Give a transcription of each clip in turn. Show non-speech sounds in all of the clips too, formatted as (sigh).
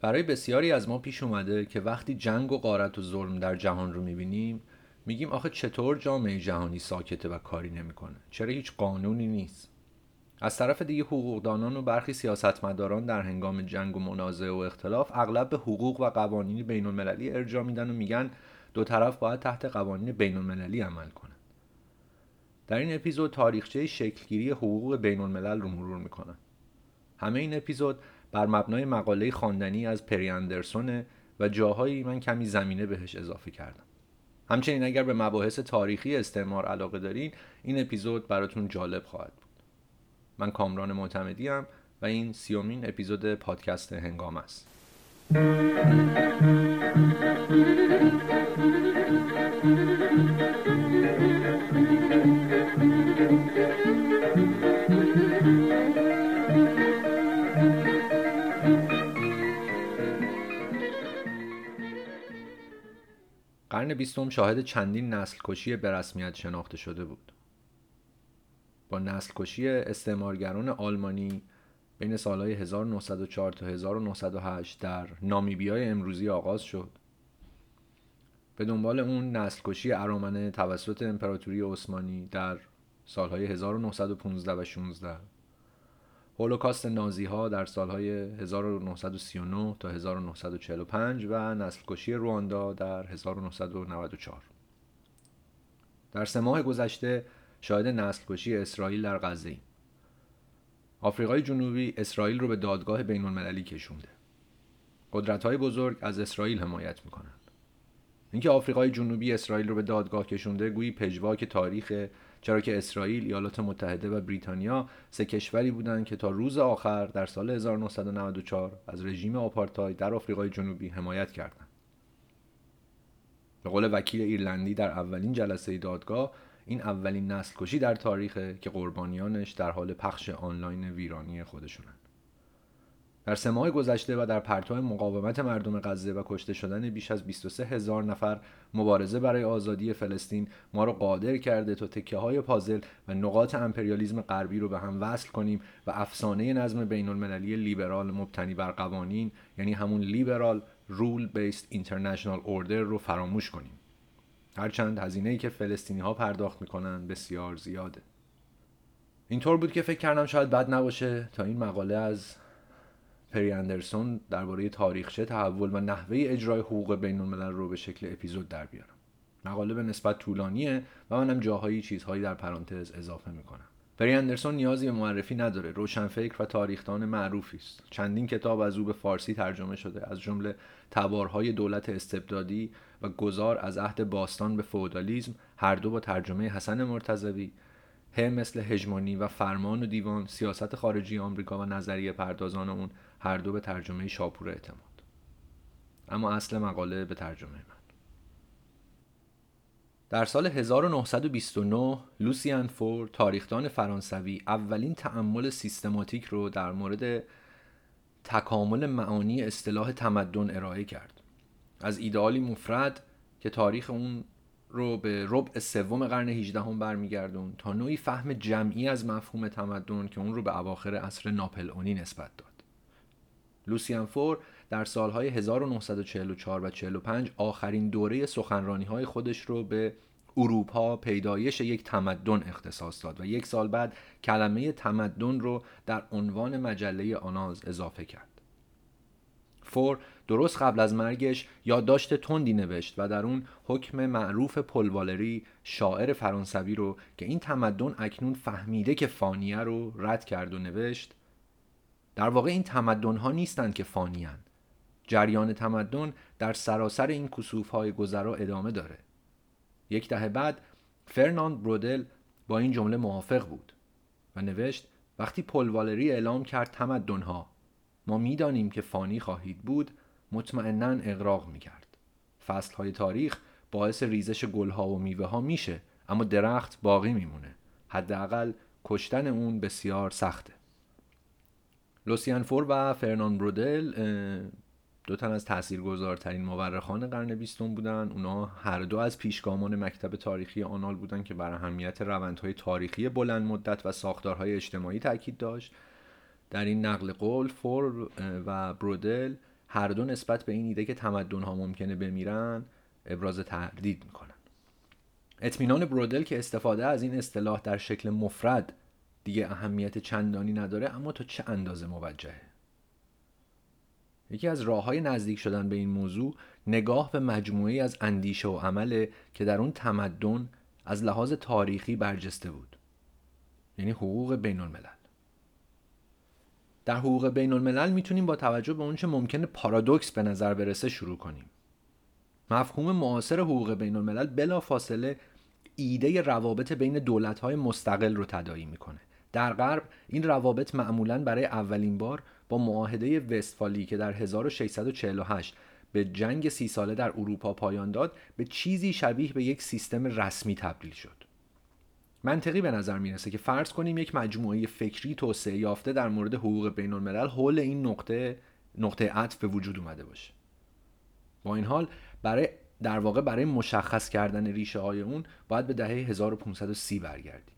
برای بسیاری از ما پیش اومده که وقتی جنگ و غارت و ظلم در جهان رو می‌بینیم میگیم آخه چطور جامعه جهانی ساکته و کاری نمی‌کنه؟ چرا هیچ قانونی نیست؟ از طرف دیگه حقوقدانان و برخی سیاستمداران در هنگام جنگ و منازعه و اختلاف اغلب به حقوق و قوانین بین المللی ارجاع میدن و میگن دو طرف باید تحت قوانین بین المللی عمل کنن. در این اپیزود تاریخچه شکلگیری حقوق بین الملل رو مرور می‌کنم. همه این اپیزود بر مبنای مقاله خواندنی از پری اندرسونه و جاهایی من کمی زمینه بهش اضافه کردم. همچنین اگر به مباحث تاریخی استعمار علاقه دارین این اپیزود براتون جالب خواهد بود. من کامران معتمدی و این سیومین اپیزود پادکست هنگام است. قرن بیستم شاهد چندین نسل کشی به رسمیت شناخته شده بود. با نسل کشی استعمارگران آلمانی بین سالهای 1904 تا 1908 در نامیبیای امروزی آغاز شد. به دنبال اون نسل کشی ارامنه توسط امپراتوری عثمانی در سالهای 1915 و 16 هولوکاست نازی ها در سالهای 1939 تا 1945 و نسل کشی رواندا در 1994 در سه ماه گذشته شاهد نسل کشی اسرائیل در غزه ایم. آفریقای جنوبی اسرائیل رو به دادگاه بین المللی کشونده. قدرت های بزرگ از اسرائیل حمایت می‌کنند. اینکه آفریقای جنوبی اسرائیل رو به دادگاه کشونده گویی پژواک تاریخ چرا که اسرائیل، ایالات متحده و بریتانیا سه کشوری بودند که تا روز آخر در سال 1994 از رژیم آپارتاید در آفریقای جنوبی حمایت کردند. به قول وکیل ایرلندی در اولین جلسه دادگاه این اولین نسل کشی در تاریخه که قربانیانش در حال پخش آنلاین ویرانی خودشونن در سه ماه گذشته و در پرتو مقاومت مردم غزه و کشته شدن بیش از 23 هزار نفر مبارزه برای آزادی فلسطین ما رو قادر کرده تا تکه های پازل و نقاط امپریالیزم غربی رو به هم وصل کنیم و افسانه نظم بین المللی لیبرال مبتنی بر قوانین یعنی همون لیبرال رول بیست اینترنشنال اوردر رو فراموش کنیم. هرچند هزینه ای که فلسطینی ها پرداخت می‌کنن بسیار زیاده. اینطور بود که فکر کردم شاید بد نباشه تا این مقاله از پری اندرسون درباره تاریخچه تحول و نحوه اجرای حقوق بین الملل رو به شکل اپیزود در بیارم. مقاله به نسبت طولانیه و منم جاهایی چیزهایی در پرانتز اضافه می‌کنم. پری اندرسون نیازی به معرفی نداره روشنفکر و تاریخدان معروفی است. چندین کتاب از او به فارسی ترجمه شده از جمله تبارهای دولت استبدادی و گذار از عهد باستان به فودالیزم هر دو با ترجمه حسن مرتضوی ه مثل هژمونی و فرمان و دیوان سیاست خارجی آمریکا و نظریه پردازان اون هر دو به ترجمه شاپور اعتماد. اما اصل مقاله به ترجمه من. در سال 1929 لوسیان فور تاریخدان فرانسوی اولین تأمل سیستماتیک رو در مورد تکامل معانی اصطلاح تمدن ارائه کرد. از ایدئالی مفرد که تاریخ اون رو به ربع سوم قرن 18 هم برمیگردون تا نوعی فهم جمعی از مفهوم تمدن که اون رو به اواخر عصر ناپل اونی نسبت داد. لوسیان فور در سالهای 1944 و 45 آخرین دوره سخنرانی های خودش رو به اروپا پیدایش یک تمدن اختصاص داد و یک سال بعد کلمه تمدن رو در عنوان مجله آناز اضافه کرد. فور درست قبل از مرگش یادداشت تندی نوشت و در اون حکم معروف پلوالری شاعر فرانسوی رو که این تمدن اکنون فهمیده که فانیه رو رد کرد و نوشت در واقع این تمدن ها نیستند که فانیان جریان تمدن در سراسر این کسوف های گذرا ادامه داره. یک دهه بعد فرناند برودل با این جمله موافق بود و نوشت وقتی پل اعلام کرد تمدن ها ما می‌دانیم که فانی خواهید بود مطمئنا اقراق می‌کرد. فصل های تاریخ باعث ریزش گل ها و میوه ها میشه اما درخت باقی میمونه. حداقل کشتن اون بسیار سخته. لوسیان فور و فرنان برودل دو تن از تاثیرگذارترین مورخان قرن بیستم بودن. اونا هر دو از پیشگامان مکتب تاریخی آنال بودن که بر اهمیت روندهای تاریخی بلند مدت و ساختارهای اجتماعی تاکید داشت. در این نقل قول فور و برودل هر دو نسبت به این ایده که تمدن ها ممکنه بمیرن ابراز تردید می‌کنن. اطمینان برودل که استفاده از این اصطلاح در شکل مفرد دیگه اهمیت چندانی نداره اما تا چه اندازه موجهه؟ یکی از راه های نزدیک شدن به این موضوع نگاه به مجموعی از اندیشه و عمله که در اون تمدن از لحاظ تاریخی برجسته بود یعنی حقوق بین الملل در حقوق بین الملل می‌تونیم با توجه به اونچه ممکنه پارادوکس به نظر برسه شروع کنیم. مفهوم معاصر حقوق بین الملل بلا فاصله ایده روابط بین دولت‌های مستقل رو تداعی می‌کنه. در غرب این روابط معمولا برای اولین بار با معاهده وستفالی که در 1648 به جنگ سی ساله در اروپا پایان داد به چیزی شبیه به یک سیستم رسمی تبدیل شد. منطقی به نظر می‌رسه که فرض کنیم یک مجموعه فکری توسعه یافته در مورد حقوق بین الملل حول این نقطه نقطه عطف به وجود اومده باشه. با این حال برای در واقع برای مشخص کردن ریشه های اون باید به دهه 1530 برگردیم.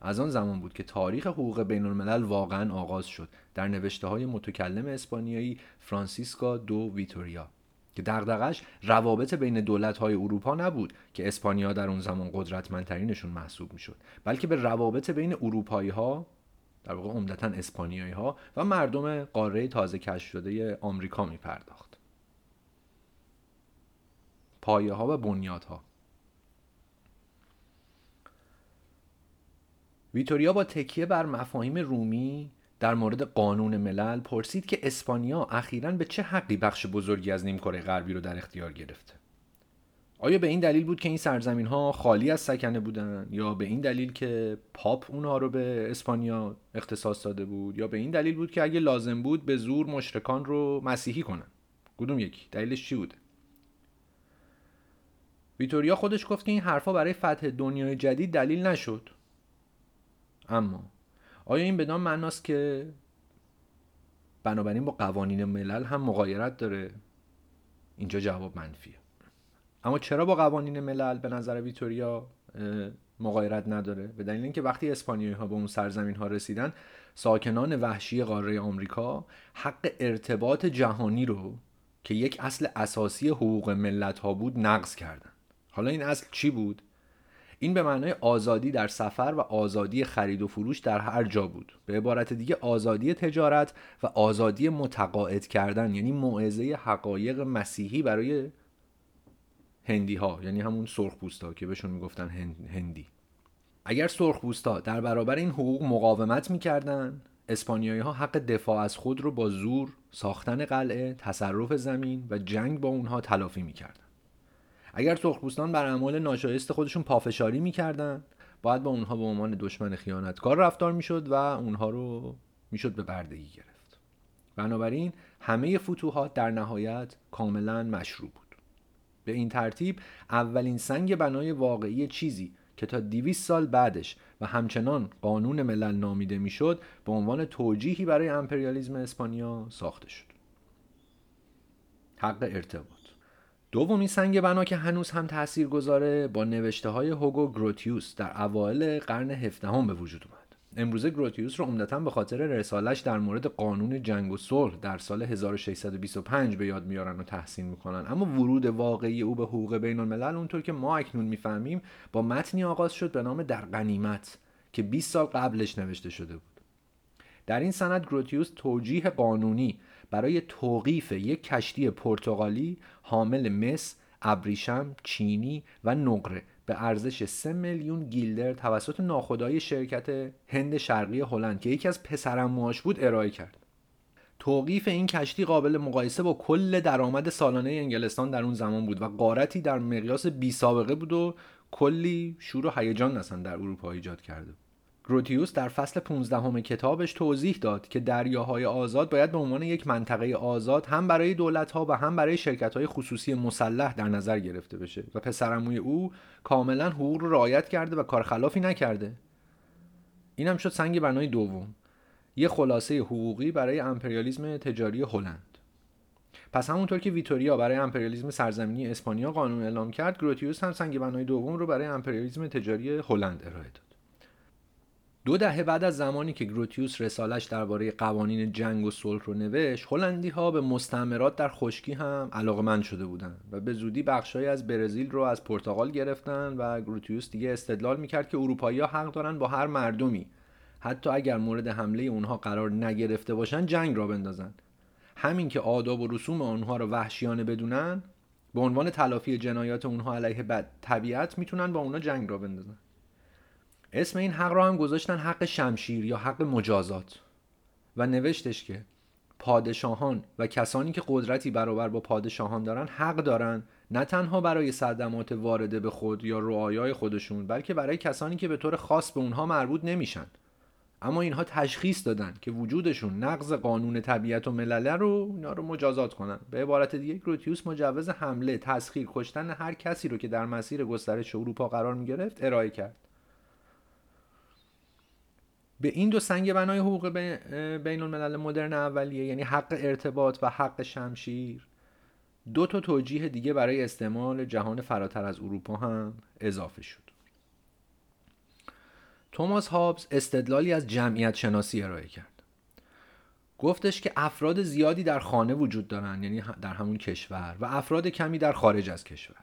از آن زمان بود که تاریخ حقوق بین الملل واقعا آغاز شد در نوشته های متکلم اسپانیایی فرانسیسکا دو ویتوریا که دغدغش روابط بین دولت های اروپا نبود که اسپانیا در اون زمان قدرتمندترینشون محسوب می‌شد بلکه به روابط بین اروپایی ها در واقع عمدتا اسپانیایی ها و مردم قاره تازه کشف شده آمریکا می پرداخت پایه ها و بنیادها. ویتوریا با تکیه بر مفاهیم رومی در مورد قانون ملل پرسید که اسپانیا اخیرا به چه حقی بخش بزرگی از نیمکره غربی رو در اختیار گرفته. آیا به این دلیل بود که این سرزمین ها خالی از سکنه بودن؟ یا به این دلیل که پاپ اونها رو به اسپانیا اختصاص داده بود؟ یا به این دلیل بود که اگه لازم بود به زور مشرکان رو مسیحی کنن؟ کدوم یکی؟ دلیلش چی بوده؟ ویتوریا خودش گفت که این حرفا برای فتح دنیای جدید دلیل نشد. اما آیا این بدان معناست که بنابراین با قوانین ملل هم مقایرت داره؟ اینجا جواب منفیه. اما چرا با قوانین ملل به نظر ویتوریا مقایرت نداره؟ به دلیل اینکه وقتی اسپانیایی ها به اون سرزمین ها رسیدن ساکنان وحشی قاره آمریکا حق ارتباط جهانی رو که یک اصل اساسی حقوق ملت ها بود نقض کردن. حالا این اصل چی بود؟ این به معنای آزادی در سفر و آزادی خرید و فروش در هر جا بود. به عبارت دیگه آزادی تجارت و آزادی متقاعد کردن یعنی موعظه حقایق مسیحی برای هندی ها یعنی همون سرخپوستا که بهشون می‌گفتن هندی. اگر سرخپوستا در برابر این حقوق مقاومت می‌کردن اسپانیایی ها حق دفاع از خود رو با زور ساختن قلعه تصرف زمین و جنگ با اونها تلافی می‌کردن. اگر سرخپوستان بر اعمال ناشایست خودشون پافشاری می‌کردن باید با اونها به عنوان دشمن خیانتکار رفتار می‌شد و اونها رو می‌شد به بردگی گرفت. بنابراین همه فتوحات در نهایت کاملا مشروع بود. به این ترتیب اولین سنگ بنای واقعی چیزی که تا 200 سال بعدش و همچنان قانون ملل نامیده می‌شد به عنوان توجیهی برای امپریالیزم اسپانیا ساخته شد. حق ارتباط. دومین سنگ بنا که هنوز هم تأثیر گذاره با نوشته های هوگو گروتیوس در اوایل قرن هفدهم به وجود اومد. امروزه گروتیوس رو عمدتا به خاطر رسالش در مورد قانون جنگ و صلح در سال 1625 به یاد میارن و تحسین می‌کنن. اما ورود واقعی او به حقوق بین الملل اونطور که ما اکنون می‌فهمیم با متنی آغاز شد به نام در غنیمت که 20 سال قبلش نوشته شده بود. در این سند گروتیوس توجیه قانونی برای توقیف یک کشتی پرتغالی حامل مس، ابریشم، چینی و نقره به ارزش 3 میلیون گیلدر توسط ناخدای شرکت هند شرقی هلند که یکی از پسرموهاش بود ارائه کرد. توقیف این کشتی قابل مقایسه با کل درآمد سالانه انگلستان در اون زمان بود و قارتی در مقیاس بی سابقه بود و کلی شور و هیجان اصلا در اروپا ایجاد کرده. گروتیوس در فصل 15 هم کتابش توضیح داد که دریاهای آزاد باید به عنوان یک منطقه آزاد هم برای دولتها و هم برای شرکت‌های خصوصی مسلح در نظر گرفته بشه و پسرعموی او کاملا حقوق رو رعایت کرده و کار خلافی نکرده. این هم شد سنگ بنای دوم. یه خلاصه حقوقی برای امپریالیزم تجاری هلند. پس همونطور که ویتوریا برای امپریالیزم سرزمینی اسپانیا قانون اعلام کرد گروتیوس هم سنگ بنای دوم رو برای امپریالیزم تجاری هلند ارائه داد. دو دهه بعد از زمانی که گروتیوس رسالش درباره قوانین جنگ و صلح رو نوشت هلندی ها به مستعمرات در خشکی هم علاقمند شده بودند و به زودی بخشهایی از برزیل رو از پرتغال گرفتن و گروتیوس دیگه استدلال می‌کرد که اروپایی ها حق دارن با هر مردمی. حتی اگر مورد حمله اونها قرار نگرفته باشن جنگ را بندازن. همین که آداب و رسوم آنها رو وحشیانه بدونن به عنوان تلافی جنایات اونها علیه بد طبیعت می‌تونن با اونها جنگ را بندازن. اسم این حق را هم گذاشتن حق شمشیر یا حق مجازات. و نوشتش که پادشاهان و کسانی که قدرتی برابر با پادشاهان دارن حق دارن نه تنها برای صدمات وارده به خود یا رعایای خودشون بلکه برای کسانی که به طور خاص به اونها مربوط نمیشن. اما اینها تشخیص دادن که وجودشون نقض قانون طبیعت و ملله رو اینا رو مجازات کنن. به عبارت دیگه گروتیوس مجوز حمله تسخیر کشتن هر کسی رو که در مسیر گسترش اروپا قرار می گرفت ارائه کرد. به این دو سنگ بنای حقوق بین الملل مدرن اولیه یعنی حق ارتباط و حق شمشیر دو تا توجیه دیگه برای استعمال جهان فراتر از اروپا هم اضافه شد. توماس هابز استدلالی از جمعیت شناسی ارائه کرد. گفتش که افراد زیادی در خانه وجود دارن یعنی در همون کشور و افراد کمی در خارج از کشور.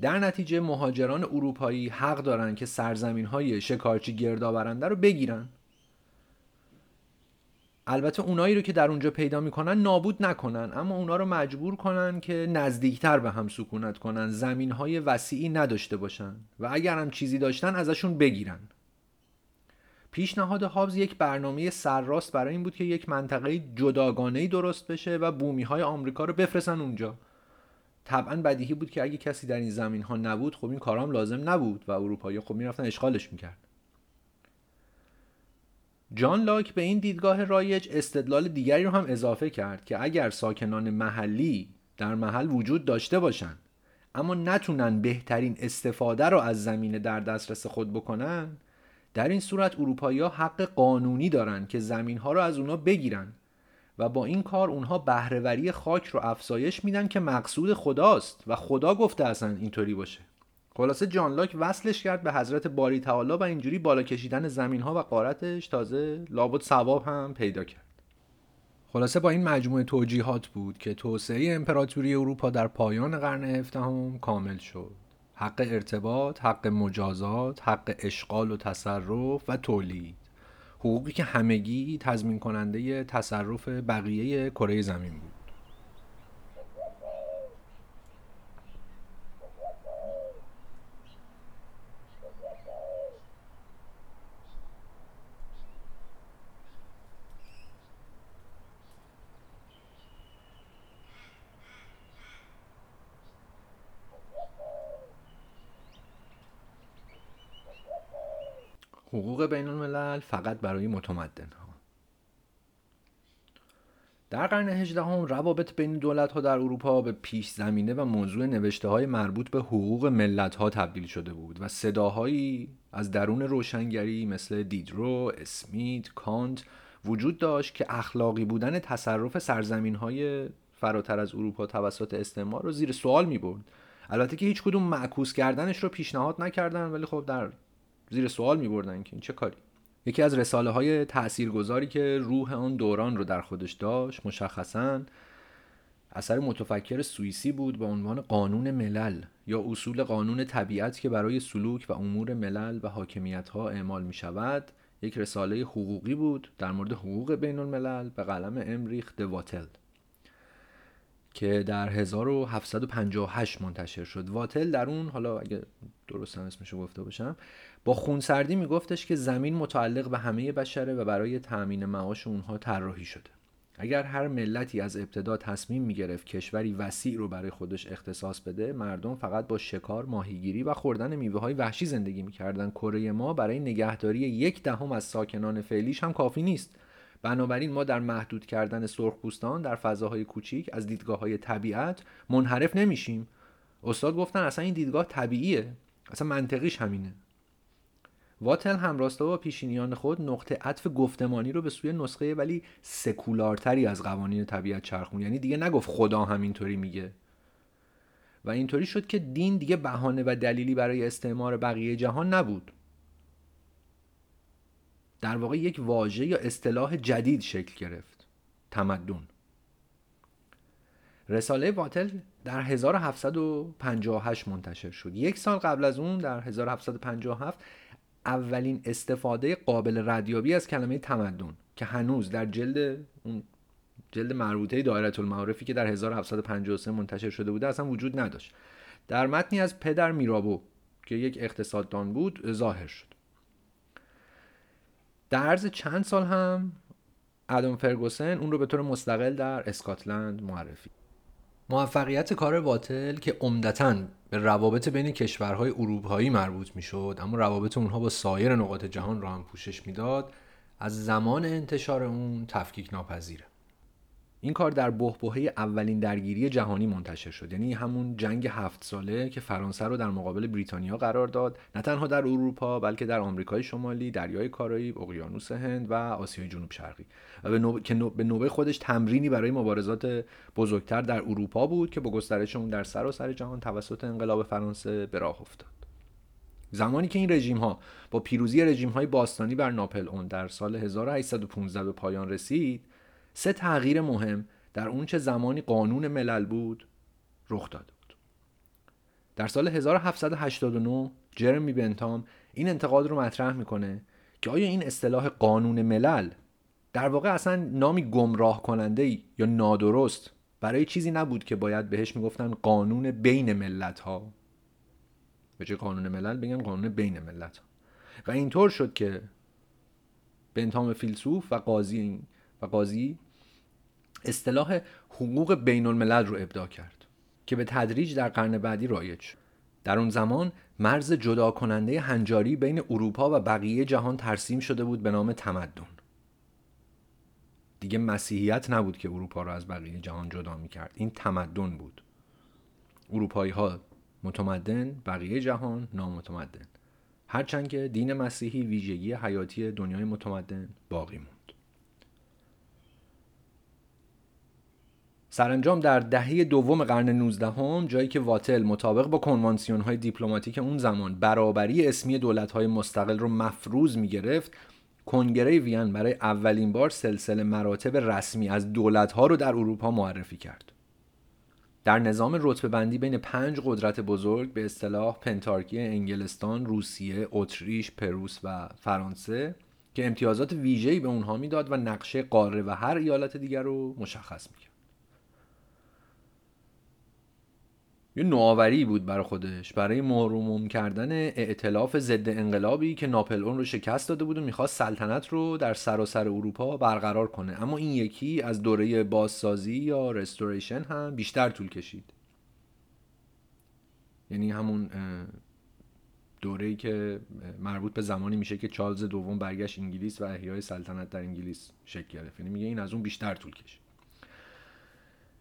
در نتیجه مهاجران اروپایی حق دارن که سرزمین های شکارچی گردآورنده رو بگیرن. البته اونایی رو که در اونجا پیدا می‌کنن نابود نکنن اما اونا رو مجبور کنن که نزدیکتر به هم سکونت کنن زمین های وسیعی نداشته باشن و اگر هم چیزی داشتن ازشون بگیرن. پیشنهاد هابز یک برنامه سرراست برای این بود که یک منطقه جداگانه درست بشه و بومی های آمریکا رو بفرستن اونجا. طبعا بدیهی بود که اگه کسی در این زمین ها نبود خب این کارام لازم نبود و اروپایی خب می‌رفتن اشغالش می‌کرد جان لاک به این دیدگاه رایج استدلال دیگری رو هم اضافه کرد که اگر ساکنان محلی در محل وجود داشته باشن اما نتونن بهترین استفاده رو از زمین در دسترس خود بکنن در این صورت اروپایی ها حق قانونی دارن که زمین ها رو از اونا بگیرن و با این کار اونها بهرهوری خاک رو افزایش میدن که مقصود خداست. و خدا گفته اصلا اینطوری باشه. خلاصه جان لاک وصلش کرد به حضرت باری تعالی و اینجوری بالا کشیدن زمین ها و قارتش تازه لابد ثواب هم پیدا کرد. خلاصه با این مجموعه توجیهات بود که توسعه امپراتوری اروپا در پایان قرن هفدهم کامل شد. حق ارتباط، حق مجازات، حق اشغال و تصرف و تولید. حقوقی که همگی تضمین کننده تصرف بقیه کره زمین بود. حقوق بین الملل فقط برای متمدن ها در قرن هجدهم روابط بین دولت ها در اروپا به پیش زمینه و موضوع نوشته های مربوط به حقوق ملت ها تبدیل شده بود و صداهایی از درون روشنگری مثل دیدرو، اسمیت، کانت وجود داشت که اخلاقی بودن تصرف سرزمین های فراتر از اروپا توسط استعمار رو زیر سوال می برد البته که هیچ کدوم معکوس کردنش رو پیشنهاد نکردن ولی خب در زیر سوال می بردن که این چه کاری. یکی از رساله های تاثیرگذاری که روح آن دوران رو در خودش داشت مشخصا اثر متفکر سوئیسی بود با عنوان قانون ملل یا اصول قانون طبیعت که برای سلوک و امور ملل و حاکمیت ها اعمال می شود یک رساله حقوقی بود در مورد حقوق بین الملل به قلم امریخ دواتل. که در 1758 منتشر شد. واتل در اون حالا اگه درست هم اسمشو گفته باشم با خونسردی میگفتش که زمین متعلق به همه بشره و برای تأمین معاش اونها طراحی شده. اگر هر ملتی از ابتدا تصمیم می‌گرفت کشوری وسیع رو برای خودش اختصاص بده مردم فقط با شکار ماهیگیری و خوردن میوه های وحشی زندگی می‌کردن. کره ما برای نگهداری یک دهم از ساکنان فعلیش هم کافی نیست. بنابراین ما در محدود کردن سرخپوستان در فضاهای کوچیک از دیدگاه های طبیعت منحرف نمیشیم. استاد گفتن اصلا این دیدگاه طبیعیه. اصلا منطقیش همینه. واتل هم راستا با پیشینیان خود نقطه عطف گفتمانی رو به سوی نسخه ولی سکولارتری از قوانین طبیعت چرخون یعنی دیگه نگفت خدا همینطوری میگه. و اینطوری شد که دین دیگه بهانه و دلیلی برای استعمار بقیه جهان نبود. در واقع یک واژه یا اصطلاح جدید شکل گرفت. تمدن. رساله واتل در 1758 منتشر شد. یک سال قبل از اون در 1757 اولین استفاده قابل ردیابی از کلمه تمدن که هنوز در جلد اون جلد مربوطه دایره المعارفی که در 1753 منتشر شده بوده اصلا وجود نداشت. در متنی از پدر میرابو که یک اقتصاددان بود ظاهر شد. در عرض چند سال هم ادم فرگوسن اون رو به طور مستقل در اسکاتلند معرفی. موفقیت کار واتل که عمدتا به روابط بین کشورهای اروپایی مربوط می‌شد اما روابط اونها با سایر نقاط جهان را هم پوشش می‌داد از زمان انتشار اون تفکیک ناپذیره این کار در بحبوحه اولین درگیری جهانی منتشر شد. یعنی همون جنگ هفت ساله که فرانسه رو در مقابل بریتانیا قرار داد. نه تنها در اروپا بلکه در آمریکای شمالی دریای کارائیب اقیانوس هند و آسیای جنوب شرقی. و به نوبه... که به نوبه خودش تمرینی برای مبارزات بزرگتر در اروپا بود که با گسترش اون در سراسر جهان توسط انقلاب فرانسه به راه افتاد. زمانی که این رژیم ها با پیروزی رژیم های باستانی بر ناپل اون در سال 1815 به پایان رسید سه تغییر مهم در اون چه زمانی قانون ملل بود رخ داده بود. در سال 1789 جرمی بنتام این انتقاد رو مطرح می‌کنه که آیا این اصطلاح قانون ملل در واقع اصلا نامی گمراه کننده یا نادرست برای چیزی نبود که باید بهش می‌گفتن قانون بین ملت ها به چه قانون ملل بگن قانون بین ملت ها و اینطور شد که بنتام فیلسوف و قاضی و قاضی اصطلاح حقوق بین الملل رو ابدا کرد که به تدریج در قرن بعدی رایج شد. در اون زمان مرز جدا کننده هنجاری بین اروپا و بقیه جهان ترسیم شده بود به نام تمدن. دیگه مسیحیت نبود که اروپا رو از بقیه جهان جدا می کرد این تمدن بود. اروپایی ها متمدن بقیه جهان نامتمدن. هرچند که دین مسیحی ویژگی حیاتی دنیای متمدن باقی مون سرانجام در دهه دوم قرن 19 هم جایی که واتل مطابق با کنوانسیون های دیپلماتیک اون زمان برابری اسمی دولت های مستقل رو مفروض می گرفت کنگره وین برای اولین بار سلسله مراتب رسمی از دولت ها رو در اروپا معرفی کرد در نظام رتبه بندی بین پنج قدرت بزرگ به اصطلاح پنتارکی انگلستان، روسیه، اتریش، پروس و فرانسه که امتیازات ویژه‌ای به اونها می‌داد و نقشه قاره و هر ایالت دیگر رو مشخص می‌کرد. یه نوآوری بود برای خودش. برای محروم کردن ائتلاف ضد انقلابی که ناپل اون رو شکست داده بود و می‌خواست سلطنت رو در سراسر سر اروپا برقرار کنه. اما این یکی از دوره بازسازی یا رستوریشن هم بیشتر طول کشید. یعنی همون دوره‌ای که مربوط به زمانی میشه که چارلز دوم برگشت انگلیس و احیای سلطنت در انگلیس شکل گرفت. یعنی میگه این از اون بیشتر طول کشید.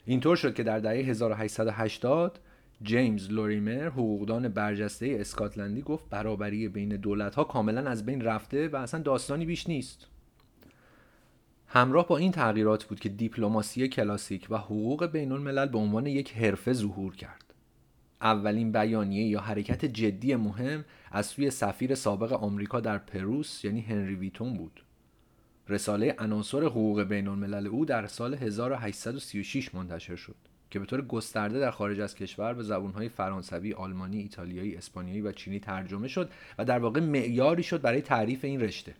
اینطور شد که در دهه 1880 جیمز لوریمر حقوقدان برجسته اسکاتلندی گفت برابری بین دولت ها کاملا از بین رفته و اصلا داستانی بیش نیست. همراه با این تغییرات بود که دیپلماسی کلاسیک و حقوق بین الملل به عنوان یک حرفه ظهور کرد. اولین بیانیه یا حرکت جدی مهم از سوی سفیر سابق آمریکا در پروس یعنی هنری ویتون بود. رساله عناصر حقوق بین الملل او در سال 1836 منتشر شد. که به طور گسترده در خارج از کشور به زبانهای فرانسوی، آلمانی، ایتالیایی، اسپانیایی و چینی ترجمه شد و در واقع معیاری شد برای تعریف این رشته.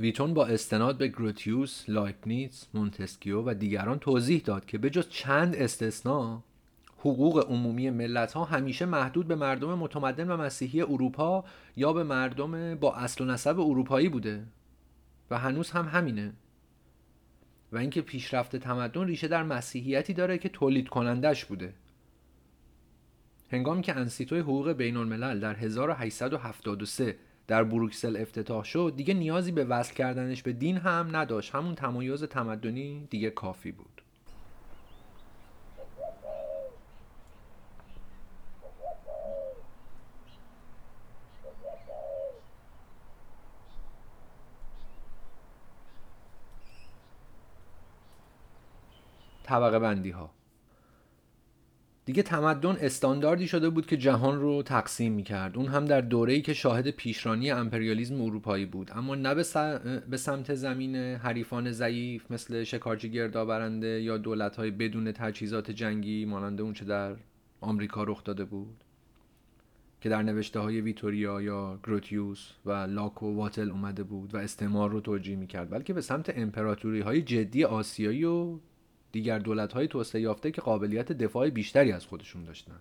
ویتون با استناد به گروتیوس، لایپنیتس، مونتسکیو و دیگران توضیح داد که به جز چند استثنا حقوق عمومی ملت ها همیشه محدود به مردم متمدن و مسیحی اروپا یا به مردم با اصل و نسب اروپایی بوده و هنوز هم همینه و اینکه پیشرفت تمدن ریشه در مسیحیتی داره که تولید کنندش بوده. هنگامی که انسیتوی حقوق بین الملل در 1873 در بروکسل افتتاح شد دیگه نیازی به وصل کردنش به دین هم نداشت. همون تمایز تمدنی دیگه کافی بود. طبقه بندی ها دیگه تمدن استانداردی شده بود که جهان رو تقسیم می‌کرد. اون هم در دوره‌ای که شاهد پیشرانی امپریالیزم اروپایی بود. اما نه به سمت زمین حریفان ضعیف مثل شکارچی گردآورنده یا دولت‌های بدون تجهیزات جنگی مانند اونچه در آمریکا رخ داده بود. که در نوشته های ویتوریا یا گروتیوس و لاک و واتل اومده بود و استعمار رو توجیه می‌کرد. بلکه به سمت امپراتوری های جدی آسیایی و دیگر دولت های توسعه یافته که قابلیت دفاع بیشتری از خودشون داشتن.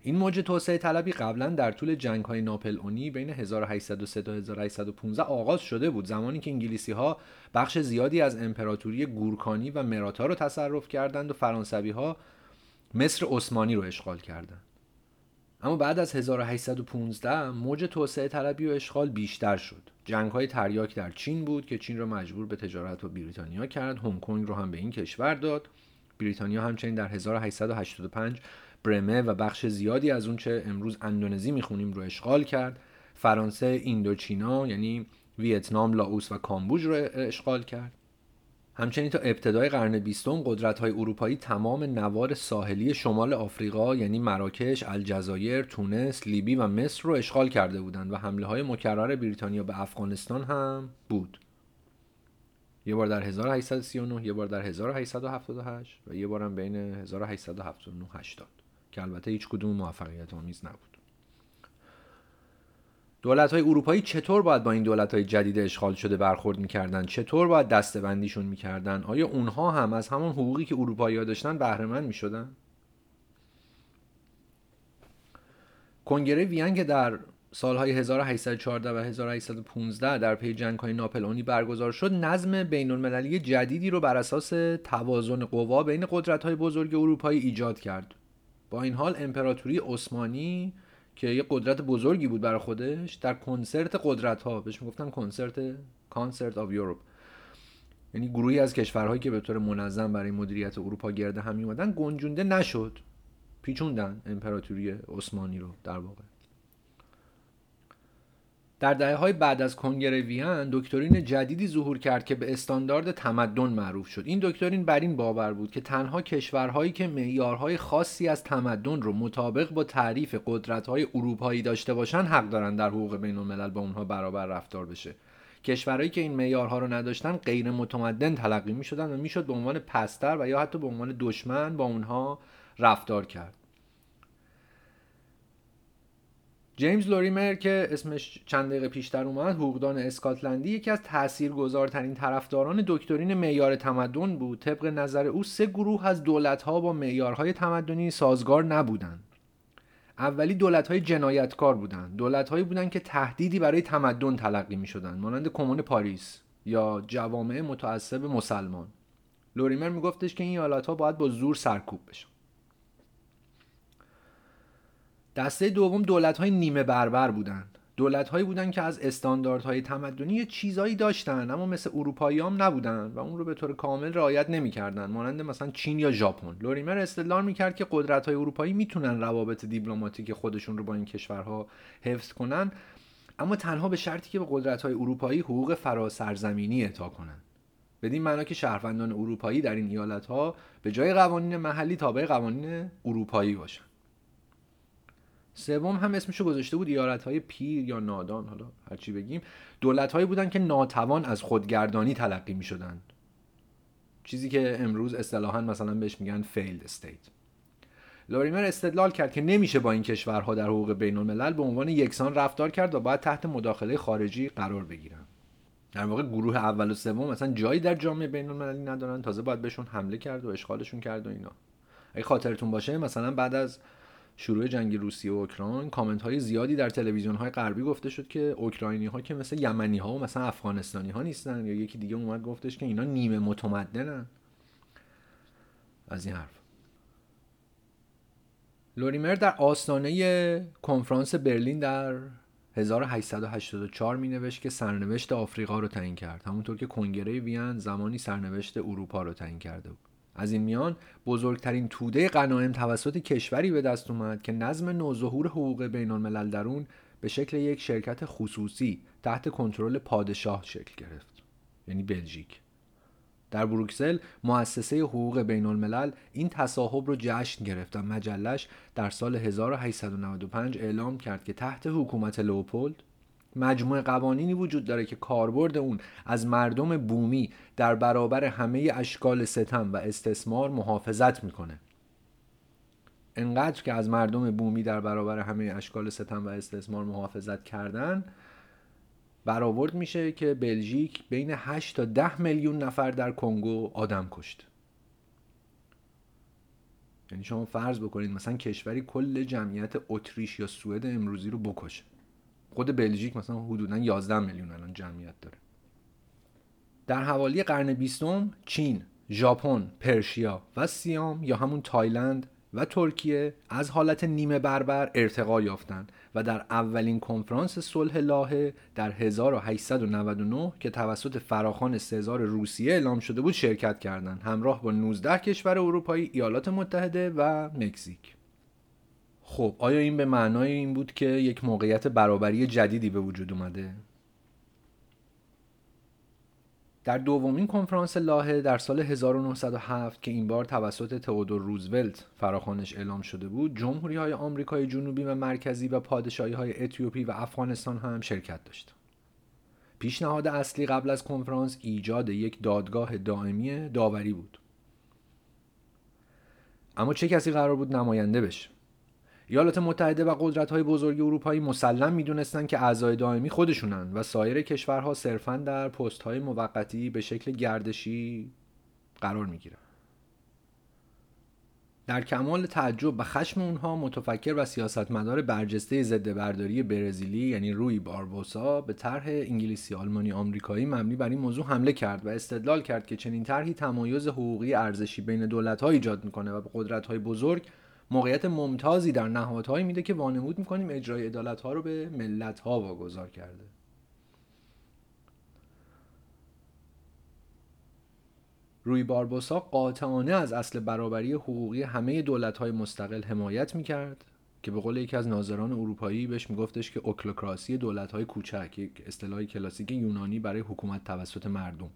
این موج توسعه طلبی قبلا در طول جنگ های ناپل اونی بین 1803 تا 1815 آغاز شده بود زمانی که انگلیسی ها بخش زیادی از امپراتوری گورکانی و مراتا رو تصرف کردند و فرانسوی ها مصر عثمانی رو اشغال کردند. اما بعد از 1815 موج توسعه طلبی و اشغال بیشتر شد. جنگ های تریاک در چین بود که چین را مجبور به تجارت با بریتانیا کرد. هنگ کنگ رو هم به این کشور داد. بریتانیا همچنین در 1885 برمه و بخش زیادی از اون چه امروز اندونزی می‌خونیم رو اشغال کرد. فرانسه ایندوچینا یعنی ویتنام، لاوس و کامبوج رو اشغال کرد. همچنین تا ابتدای قرن بیستم های اروپایی تمام نوار ساحلی شمال آفریقا یعنی مراکش، الجزایر، تونس، لیبی و مصر رو اشغال کرده بودند و حمله های مکرر بریتانیا به افغانستان هم بود. یه بار در 1839 یه بار در 1878 و یه بارم بین 1879 80 که البته هیچ کدوم موفقیت آمیز نبود. دولت های اروپایی چطور باید با این دولت های جدید اشغال شده برخورد می‌کردن؟ چطور باید دستبندیشون می‌کردن؟ آیا اونها هم از همون حقوقی که اروپایی ها داشتن بهره می‌شدن؟ کنگره وین که در سالهای 1814 و 1815 در پی جنگ های ناپلئونی برگزار شد. نظم بین المللی جدیدی رو بر اساس توازن قوا بین قدرت های بزرگ اروپایی ایجاد کرد. با این حال امپراتوری عثمانی که یه قدرت بزرگی بود برای خودش در کنسرت قدرت ها بهش می‌گفتن کنسرت Concert of Europe یعنی گروهی از کشورهایی که به طور منظم برای مدیریت اروپا گرد هم میومدن گنجونده نشد پیچوندن امپراتوری عثمانی رو در واقع. در دهه های بعد از کنگره وین دکترین جدیدی ظهور کرد که به استاندارد تمدن معروف شد. این دکترین بر این باور بود که تنها کشورهایی که معیارهای خاصی از تمدن رو مطابق با تعریف قدرت‌های اروپایی داشته باشن حق دارن در حقوق بین الملل با اونها برابر رفتار بشه. کشورهایی که این معیارها رو نداشتن غیر متمدن تلقی می شدن و می‌شد به عنوان پستر و یا حتی به عنوان دشمن با اونها رفتار کرد. جیمز لوریمر که اسمش چند دقیقه پیشتر اومد حقوقدان اسکاتلندی یکی از تاثیرگذارترین طرفداران دکترین معیار تمدن بود. طبق نظر او سه گروه از دولتها با معیارهای تمدنی سازگار نبودند. اولی دولت‌های جنایتکار بودند. دولت‌هایی بودند که تهدیدی برای تمدن تلقی می‌شدند. مانند کمون پاریس یا جوامع متعصب مسلمان. لوریمر میگفتش که این ایالت‌ها باید با زور سرکوب بشن. دسته دوم دولت های نیمه بربر بودند. دولت هایی بودند که از استانداردهای تمدنی چیزایی داشتن اما مثل اروپایی هم نبودن و اون رو به طور کامل رعایت نمی‌کردن مانند مثلا چین یا ژاپن. لوریمر استدلال می‌کرد که قدرت های اروپایی می‌تونن روابط دیپلماتیک خودشون رو با این کشورها حفظ کنن اما تنها به شرطی که به قدرت های اروپایی حقوق فراسرزمینی اعطا کنند بدین معنا که شهروندان اروپایی در این ایالت ها به جای قوانین محلی تابع قوانین اروپایی باشن. سوم هم اسمشو گذاشته بود ایالت های پیر یا نادان حالا هرچی بگیم. دولت هایی بودن که ناتوان از خودگردانی تلقی می شدن. چیزی که امروز اصطلاحا مثلا بهش میگن failed state لوریمر استدلال کرد که نمیشه با این کشورها در حقوق بین الملل به عنوان یکسان رفتار کرد و باید تحت مداخله خارجی قرار بگیرن. در واقع گروه اول و سوم مثلا جایی در جامعه بین المللی ندارن تازه باید بهشون حمله کرد و اشغالشون کرد و اینا. اگه خاطرتون باشه مثلا بعد از شروع جنگ روسیه و اوکراین کامنت های زیادی در تلویزیون های غربی گفته شد که اوکراینی ها که مثل یمنی ها و مثلا افغانستانی ها نیستن. یا یکی دیگه اومد گفتش که اینا نیمه متمدنن. از این حرف. لوریمر در آستانه کنفرانس برلین در 1884 می نوشت که سرنوشت آفریقا رو تعیین کرد. همونطور که کنگره وین زمانی سرنوشت اروپا رو تعیین کرده بود. از این میان بزرگترین توده غنایم توسط کشوری به دست اومد که نظم نوظهور حقوق بین الملل در اون به شکل یک شرکت خصوصی تحت کنترل پادشاه شکل گرفت یعنی بلژیک. در بروکسل مؤسسه حقوق بین الملل این تصاحب رو جشن گرفت و مجلش در سال 1895 اعلام کرد که تحت حکومت لوپولد مجموعه قوانینی وجود داره که کاربرد اون از مردم بومی در برابر همه اشکال ستم و استثمار محافظت می‌کنه. انقدر که از مردم بومی در برابر همه اشکال ستم و استثمار محافظت کردن برآورد میشه که بلژیک بین 8 تا 10 میلیون نفر در کنگو آدم کشت. یعنی شما فرض بکنید مثلا کشوری کل جمعیت اتریش یا سوئد امروزی رو بکشه. خود بلژیک مثلا حدودا 11 میلیون الان جمعیت داره. در حوالی قرن بیستم چین، ژاپن، پرشیا و سیام یا همون تایلند و ترکیه از حالت نیمه بربر ارتقا یافتند و در اولین کنفرانس صلح لاهه در 1899 که توسط فراخان سزار روسیه اعلام شده بود شرکت کردند همراه با 19 کشور اروپایی ایالات متحده و مکزیک. خب آیا این به معنای این بود که یک موقعیت برابری جدیدی به وجود اومده؟ در دومین کنفرانس لاهه در سال 1907 که این بار توسط تئودور روزولت فراخوانش اعلام شده بود جمهوری های آمریکای جنوبی و مرکزی و پادشاهی های اتیوپی و افغانستان هم شرکت داشت. پیشنهاد اصلی قبل از کنفرانس ایجاد یک دادگاه دائمی داوری بود. اما چه کسی قرار بود نماینده بشه؟ ایالات متحده و قدرت های بزرگ اروپایی مسلم می‌دونستند که اعضای دائمی خودشونن و سایر کشورها صرفا در پست های موقتی به شکل گردشی قرار می‌گیرن. در کمال تعجب و خشم اونها متفکر و سیاستمدار برجسته ضد برداری برزیلی یعنی روی باربوسا به طرح انگلیسی آلمانی آمریکایی مبنی بر این موضوع حمله کرد و استدلال کرد که چنین طرحی تمایز حقوقی ارزشی بین دولت‌ها ایجاد می‌کنه و به قدرت‌های بزرگ موقعیت ممتازی در نهادهایی میده که وانمود می‌کنیم اجرای عدالت ها رو به ملت ها واگذار کرده. روی باربوسا قاطعانه از اصل برابری حقوقی همه دولت های مستقل حمایت می‌کرد که به قول یکی از ناظران اروپایی بهش میگفتش که اوکلوکراسی دولت های کوچک یک اصطلاح کلاسیک یونانی برای حکومت توسط مردم.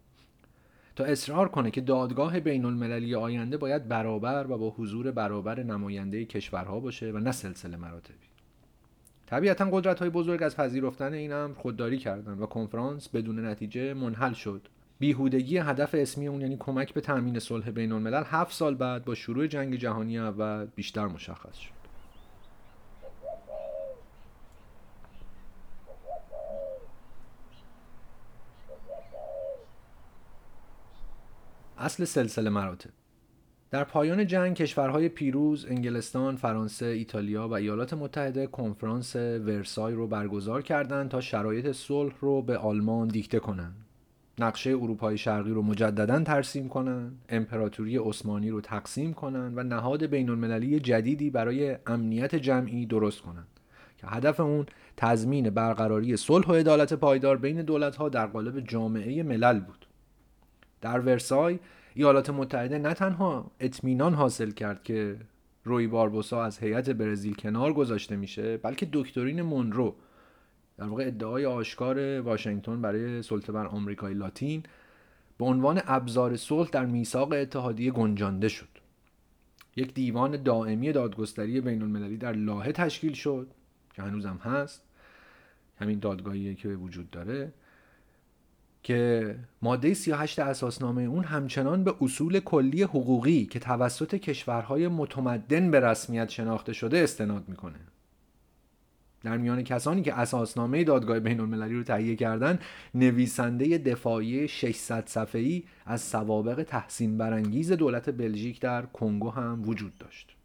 تا اصرار کنه که دادگاه بین المللی آینده باید برابر و با حضور برابر نماینده کشورها باشه و نه سلسله مراتبی. طبیعتا قدرت های بزرگ از پذیرفتن این امر خودداری کردند و کنفرانس بدون نتیجه منحل شد. بیهودگی هدف اسمی اون یعنی کمک به تامین صلح بین الملل هفت سال بعد با شروع جنگ جهانی اول بیشتر مشخص شد. اصل سلسله مراتب در پایان جنگ کشورهای پیروز انگلستان، فرانسه، ایتالیا و ایالات متحده کنفرانس ورسای رو برگزار کردند تا شرایط صلح رو به آلمان دیکته کنند. نقشه اروپای شرقی رو مجددا ترسیم کنند، امپراتوری عثمانی رو تقسیم کنند و نهاد بین المللی جدیدی برای امنیت جمعی درست کنند که هدف اون تضمین برقراری صلح و عدالت پایدار بین دولت‌ها در قالب جامعه ملل بود. در ورسای ایالات متحده نه تنها اطمینان حاصل کرد که روی باربوسا از هیئت برزیل کنار گذاشته میشه بلکه دکترین مونرو در واقع ادعای آشکار واشنگتن برای سلطه بر آمریکای لاتین به عنوان ابزار صلح در میثاق اتحادیه گنجانده شد. یک دیوان دائمی دادگستری بین المللی در لاهه تشکیل شد که هنوزم هست. همین دادگاهی که وجود داره. که ماده 38 اساسنامه اون همچنان به اصول کلی حقوقی که توسط کشورهای متمدن به رسمیت شناخته شده استناد می‌کنه. در میان کسانی که اساسنامه دادگاه بین المللی رو تهیه کردن نویسنده دفاعی 600 صفحه‌ای از سوابق تحسین برانگیز دولت بلژیک در کنگو هم وجود داشت.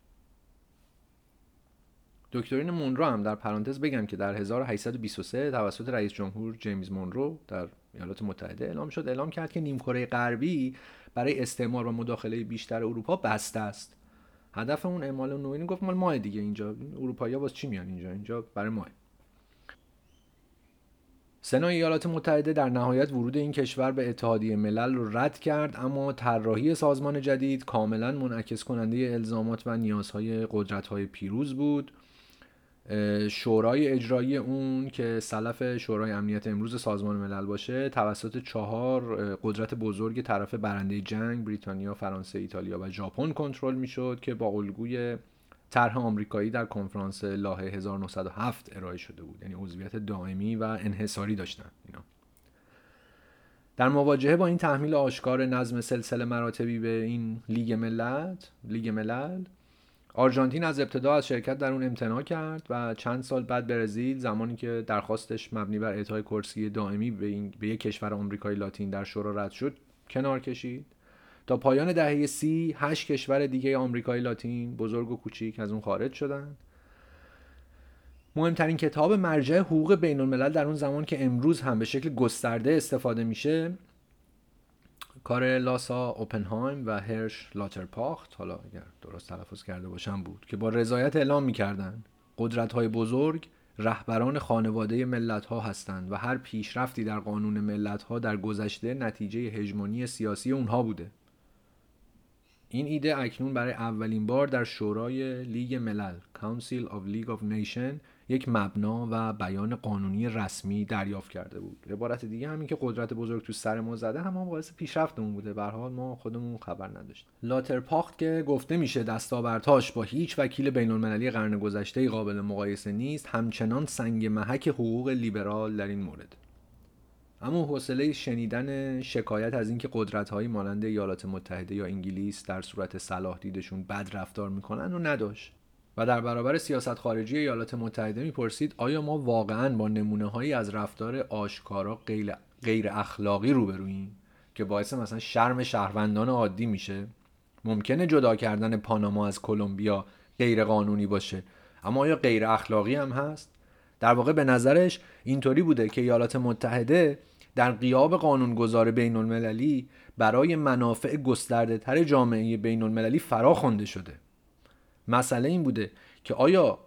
دکترین مونرو هم در پرانتز بگم که در 1823 توسط رئیس جمهور جیمز مونرو در ایالات متحده اعلام شد اعلام کرد که نیمکره غربی برای استعمار و مداخله بیشتر اروپا بسته است. هدف اون اعمال نوینی گفت مال ماه دیگه اینجا اروپایی‌ها باز چی میان اینجا؟ اینجا برای ماه. سنای ایالات متحده در نهایت ورود این کشور به اتحادیه ملل رو رد کرد اما طراحی سازمان جدید کاملا منعکس کننده الزامات و نیازهای قدرت‌های پیروز بود. شورای اجرایی اون که سلف شورای امنیت امروز سازمان ملل باشه توسط چهار قدرت بزرگ طرف برنده جنگ بریتانیا، فرانسه، ایتالیا و ژاپن کنترل می‌شد که با الگوی طرح آمریکایی در کنفرانس لاهه 1907 ارائه شده بود. یعنی عضویت دائمی و انحصاری داشتن اینا. در مواجهه با این تحمیل آشکار نظم سلسله مراتبی به این لیگ ملت لیگ ملل آرژانتین از ابتدا از شرکت در اون امتناع کرد و چند سال بعد برزیل زمانی که درخواستش مبنی بر اعطای کرسی دائمی به, این، به یک کشور آمریکایی لاتین در شورا رد شد کنار کشید. تا پایان دهه سی هشت کشور دیگه آمریکای لاتین بزرگ و کوچیک از اون خارج شدن. مهمترین کتاب مرجع حقوق بین الملل در اون زمان که امروز هم به شکل گسترده استفاده میشه کار لاسا اوپنهایم و هرش لاترپاخت حالا اگر درست تلفظ کرده باشم بود که با رضایت اعلام می‌کردند قدرت های بزرگ رهبران خانواده ملت ها هستند و هر پیشرفتی در قانون ملت ها در گذشته نتیجه هژمونی سیاسی اونها بوده. این ایده اکنون برای اولین بار در شورای لیگ ملل Council of League of Nations یک مبنا و بیان قانونی رسمی دریافت کرده بود. عبارت دیگه همین که قدرت بزرگ تو سر ما زده هم, باعث پیشرفتمون بوده. به حال ما خودمون خبر نداشتیم. لاترپاخت که گفته میشه دستاوردهاش با هیچ وکیل بین المللی قرن گذشته قابل مقایسه نیست همچنان سنگ محک حقوق لیبرال در این مورد. اما حوصله شنیدن شکایت از اینکه قدرت‌های مانند ایالات متحده یا انگلیس در صورت صلاح دیدشون بد رفتار می‌کنن و نداشت. و در برابر سیاست خارجی ایالات متحده می‌پرسید آیا ما واقعا با نمونه هایی از رفتار آشکارا غیر, غیر اخلاقی روبروییم که باعث مثلا شرم شهروندان عادی میشه؟ ممکنه جدا کردن پاناما از کلمبیا غیر قانونی باشه اما آیا غیر اخلاقی هم هست؟ در واقع به نظرش اینطوری بوده که ایالات متحده در قیاب قانونگذار بین المللی برای منافع گسترده تر جامعه بین المللی فرا خونده شده. مسئله این بوده که آیا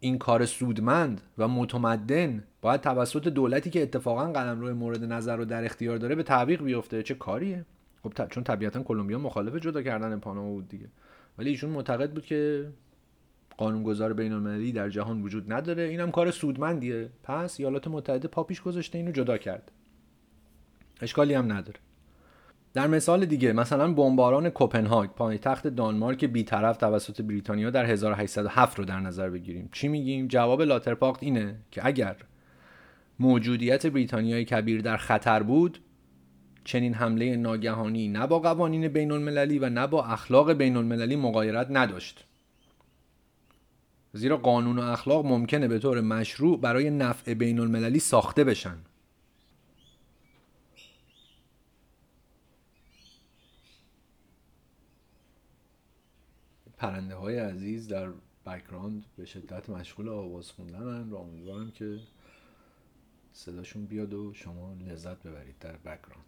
این کار سودمند و متمدن باید توسط دولتی که اتفاقا قلمرو مورد نظر رو در اختیار داره به تعویق بیفته؟ چه کاریه؟ خب چون طبیعتا کلمبیا مخالف جدا کردن پاناما بود دیگه. ولی ایشون معتقد بود که قانونگذار بین المللی در جهان وجود نداره. اینم کار سودمندیه. پس ایالات متحده پاپیش گذاشته اینو جدا کرد. اشکالی هم نداره. در مثال دیگه مثلا بمباران کوپنهاگ پایتخت دانمارک بیطرف توسط بریتانیا در 1807 رو در نظر بگیریم. چی میگیم؟ جواب لاترپاخت اینه که اگر موجودیت بریتانیای کبیر در خطر بود چنین حمله ناگهانی نه با قوانین بین المللی و نه با اخلاق بین المللی مقایرت نداشت. زیرا قانون و اخلاق ممکنه به طور مشروع برای نفع بین المللی ساخته بشن. پرنده های عزیز در بکراند به شدت مشغول آواز خوندن و امیدوارم که صداشون بیاد و شما لذت ببرید در بکراند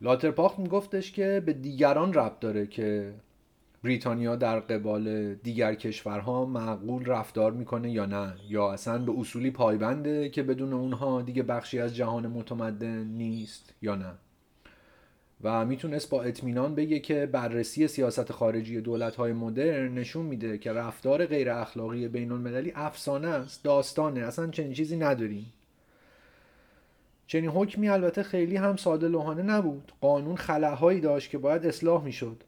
لاترپاخت میگفتش که به دیگران ربط داره که بریتانیا در قبال دیگر کشورها معقول رفتار می‌کنه یا نه یا اصلا به اصولی پایبنده که بدون اونها دیگه بخشی از جهان متمدن نیست یا نه. و می‌تونست با اطمینان بگه که بررسی سیاست خارجی های مدرن نشون میده که رفتار غیر اخلاقی بین المللی افسانه است داستانه اصلا چنین چیزی نداریم. چنین حکمی البته خیلی هم ساده لوحانه نبود. قانون خلاهایی داشت که باید اصلاح می‌شد.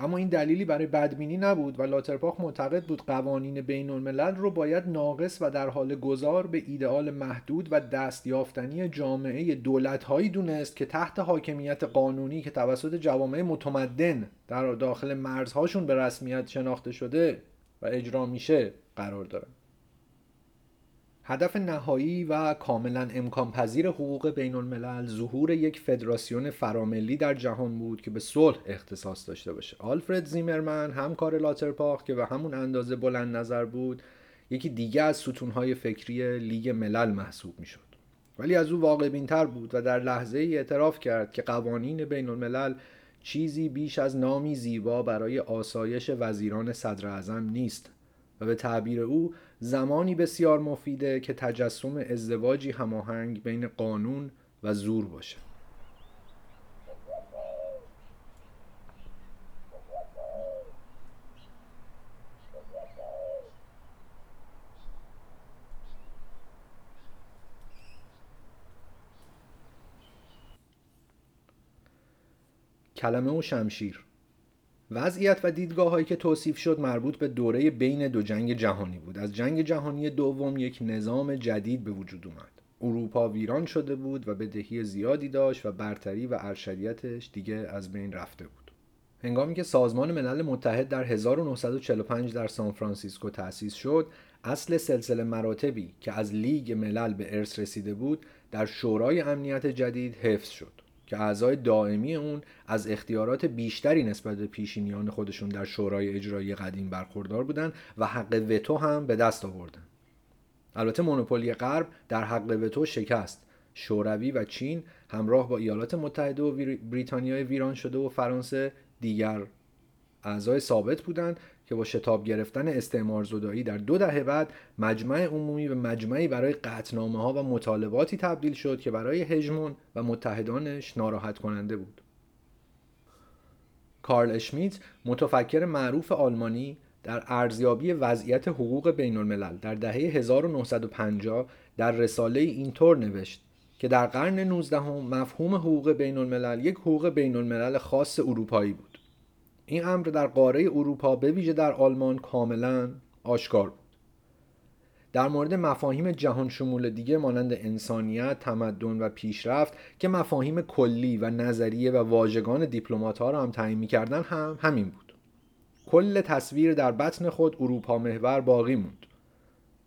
اما این دلیلی برای بدبینی نبود و لاترپاخ معتقد بود قوانین بین الملل رو باید ناقص و در حال گذار به ایدئال محدود و دستیافتنی جامعه دولتهایی دونست که تحت حاکمیت قانونی که توسط جوامع متمدن در داخل مرزهاشون به رسمیت شناخته شده و اجرا میشه قرار دارن. هدف نهایی و کاملا امکان پذیر حقوق بین الملل ظهور یک فدراسیون فراملی در جهان بود که به صلح اختصاص داشته باشه. آلفرد زیمرمن همکار لاترپاخ که به همون اندازه بلند نظر بود یکی دیگه از ستونهای فکری لیگ ملل محسوب می‌شد. ولی از او واقع بینتر بود و در لحظه ای اعتراف کرد که قوانین بین الملل چیزی بیش از نامی زیبا برای آسایش وزیران صدر اعظم نیست و به تعبیر او زمانی بسیار مفیده که تجسم ازدواجی هماهنگ بین قانون و زور باشه. کلمه و شمشیر. وضعیت و دیدگاه هایی که توصیف شد مربوط به دوره بین دو جنگ جهانی بود. از جنگ جهانی دوم یک نظام جدید به وجود اومد. اروپا ویران شده بود و بدهی زیادی داشت و برتری و ارشدیتش دیگه از بین رفته بود. هنگامی که سازمان ملل متحد در 1945 در سان فرانسیسکو تأسیس شد اصل سلسله مراتبی که از لیگ ملل به ارث رسیده بود در شورای امنیت جدید حفظ شد. که اعضای دائمی اون از اختیارات بیشتری نسبت به پیشینیان خودشون در شورای اجرایی قدیم برخوردار بودند و حق وتو هم به دست آوردن. البته مونوپولی غرب در حق وتو شکست. شوروی و چین همراه با ایالات متحده و بریتانیای ویران شده و فرانسه دیگر اعضای ثابت بودند که با شتاب گرفتن استعمار زدایی در دو دهه بعد مجمع عمومی به مجمعی برای قطنامه ها و مطالباتی تبدیل شد که برای هژمون و متحدانش ناراحت کننده بود. کارل اشمیت متفکر معروف آلمانی در ارزیابی وضعیت حقوق بین الملل در دهه 1950 در رساله اینطور نوشت که در قرن 19 مفهوم حقوق بین الملل یک حقوق بین الملل خاص اروپایی بود. این امر در قاره اروپا به ویژه در آلمان کاملا آشکار بود در مورد مفاهیم جهان شمول دیگه مانند انسانیت، تمدن و پیشرفت که مفاهیم کلی و نظریه و واژگان دیپلمات ها را هم تعیین می‌کردن هم همین بود. کل تصویر در بطن خود اروپا محور باقی موند.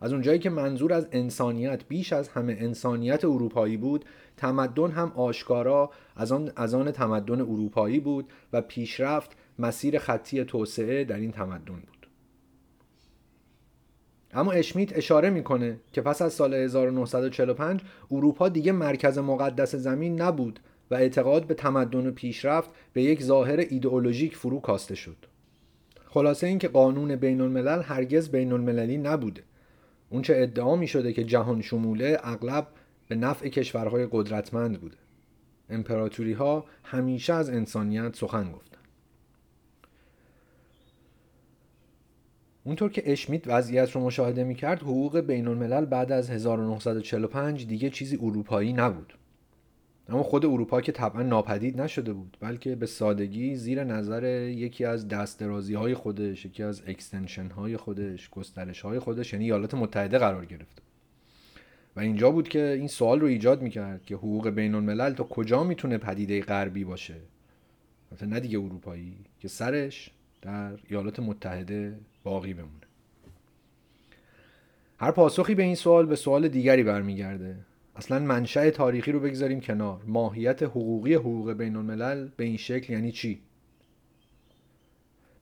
از اونجایی که منظور از انسانیت بیش از همه انسانیت اروپایی بود تمدن هم آشکارا از آن, از آن تمدن اروپایی بود و پیشرفت مسیر خطی توسعه در این تمدن بود. اما اشمیت اشاره می‌کنه که پس از سال 1945 اروپا دیگه مرکز مقدس زمین نبود و اعتقاد به تمدن و پیشرفت به یک ظاهر ایدئولوژیک فرو کاسته شد. خلاصه اینکه قانون بین الملل هرگز بین المللی نبوده. اونچه ادعا می شده که جهان شموله اغلب به نفع کشورهای قدرتمند بوده. امپراتوری ها همیشه از انسانیت سخن گفت اونطور که اشمیت وضعیت رو مشاهده می‌کرد حقوق بین الملل بعد از 1945 دیگه چیزی اروپایی نبود. اما خود اروپا که طبعا ناپدید نشده بود بلکه به سادگی زیر نظر یکی از دست های خودش یکی از اکستنشن های خودش گسترش های خودش یعنی ایالات متحده قرار گرفته و اینجا بود که این سوال رو ایجاد می‌کرد که حقوق بین الملل تا کجا می‌تونه پدیده غربی باشه؟ نه دیگه اروپایی که سرش در ایالات متحده باقی بمونه. هر پاسخی به این سوال به سوال دیگری برمیگرده. اصلا منشأ تاریخی رو بگذاریم کنار. ماهیت حقوقی حقوق بین الملل به این شکل یعنی چی؟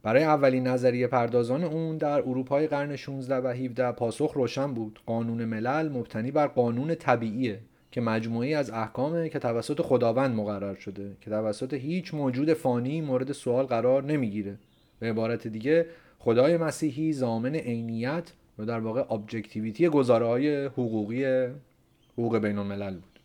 برای اولین نظریه پردازان اون در اروپای قرن 16 و 17 پاسخ روشن بود. قانون ملل مبتنی بر قانون طبیعیه که مجموعی از احکامه که توسط خداوند مقرر شده که توسط هیچ موجود فانی مورد سوال قرار نمی‌گیره. به عبارت دیگه خدای مسیحی زامن عینیت و در واقع objectivity گزاره های حقوقی حقوق بین الملل بود.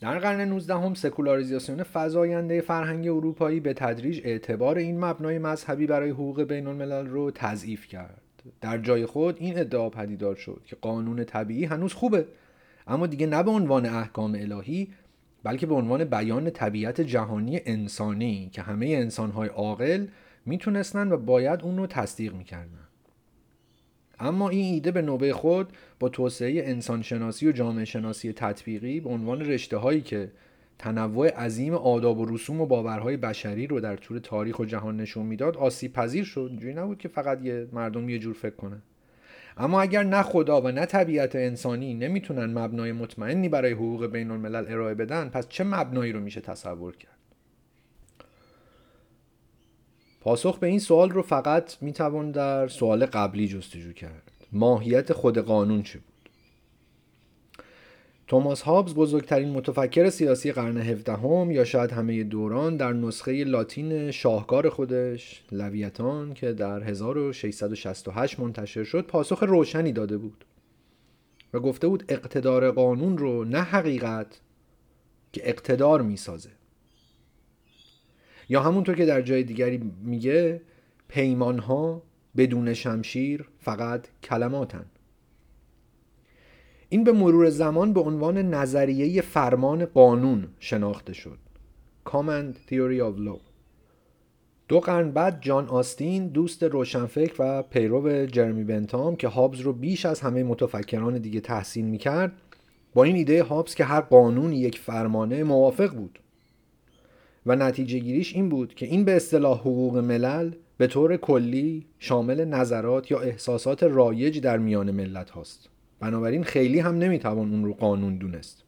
در قرن 19 هم سکولاریزاسیون فزاینده فرهنگ اروپایی به تدریج اعتبار این مبنای مذهبی برای حقوق بین الملل رو تضعیف کرد. در جای خود این ادعا پدیدار شد که قانون طبیعی هنوز خوبه اما دیگه نه به عنوان احکام الهی بلکه به عنوان بیان طبیعت جهانی انسانی که همه انسانهای عاقل می‌تونستن و باید اون رو تصدیق می‌کردن. اما این ایده به نوبه خود با توسعه انسانشناسی و جامعه شناسی تطبیقی به عنوان رشته هایی که تنوع عظیم آداب و رسوم و باورهای بشری رو در طول تاریخ و جهان نشون می‌داد آسیب پذیر شد. اینجوری نبود که فقط یه مردم یه جور فکر کنه اما اگر نه خدا و نه طبیعت انسانی نمی‌تونن مبنای مطمئنی برای حقوق بین الملل ارائه بدن پس چه مبنایی رو میشه تصور کرد؟ پاسخ به این سوال رو فقط می‌توان در سوال قبلی جستجو کرد. ماهیت خود قانون چه بود؟ توماس هابز بزرگترین متفکر سیاسی قرن هفدهم یا شاید همه دوران در نسخه لاتین شاهکار خودش لویتان که در 1668 منتشر شد پاسخ روشنی داده بود و گفته بود اقتدار قانون رو نه حقیقت که اقتدار می‌سازه. یا همونطور که در جای دیگری میگه پیمان ها بدون شمشیر فقط کلماتن. این به مرور زمان به عنوان نظریه فرمان قانون شناخته شد. Common Theory of Law. دو قرن بعد جان آستین دوست روشنفکر و پیرو جرمی بنتام که هابز رو بیش از همه متفکران دیگه تحسین می‌کرد با این ایده هابز که هر قانون یک فرمانه موافق بود. و نتیجه گیریش این بود که این به اصطلاح حقوق ملل به طور کلی شامل نظرات یا احساسات رایج در میان ملت هاست. بنابراین خیلی هم نمی‌توان اون رو قانون دونست.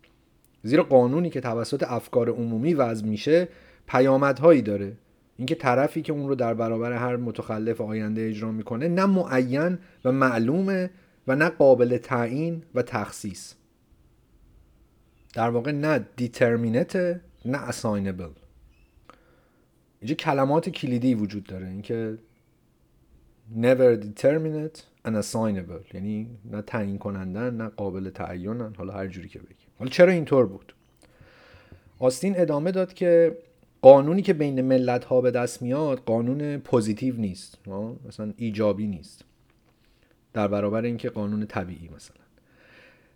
زیرا قانونی که توسط افکار عمومی وضع میشه پیامدهایی داره. اینکه طرفی که اون رو در برابر هر متخلف آینده اجرا می‌کنه نه معین و معلومه و نه قابل تعیین و تخصیص. در واقع نه determinate نه assignable اینجا کلمات کلیدی وجود داره. اینکه never determinate and assignable. یعنی نه تعیین کنندن نه قابل تعینن. حالا هر جوری که بگیم. حالا چرا اینطور بود؟ آستین ادامه داد که قانونی که بین ملت ها به دست میاد قانون پوزیتیو نیست. مثلا ایجابی نیست. در برابر اینکه قانون طبیعی مثلا.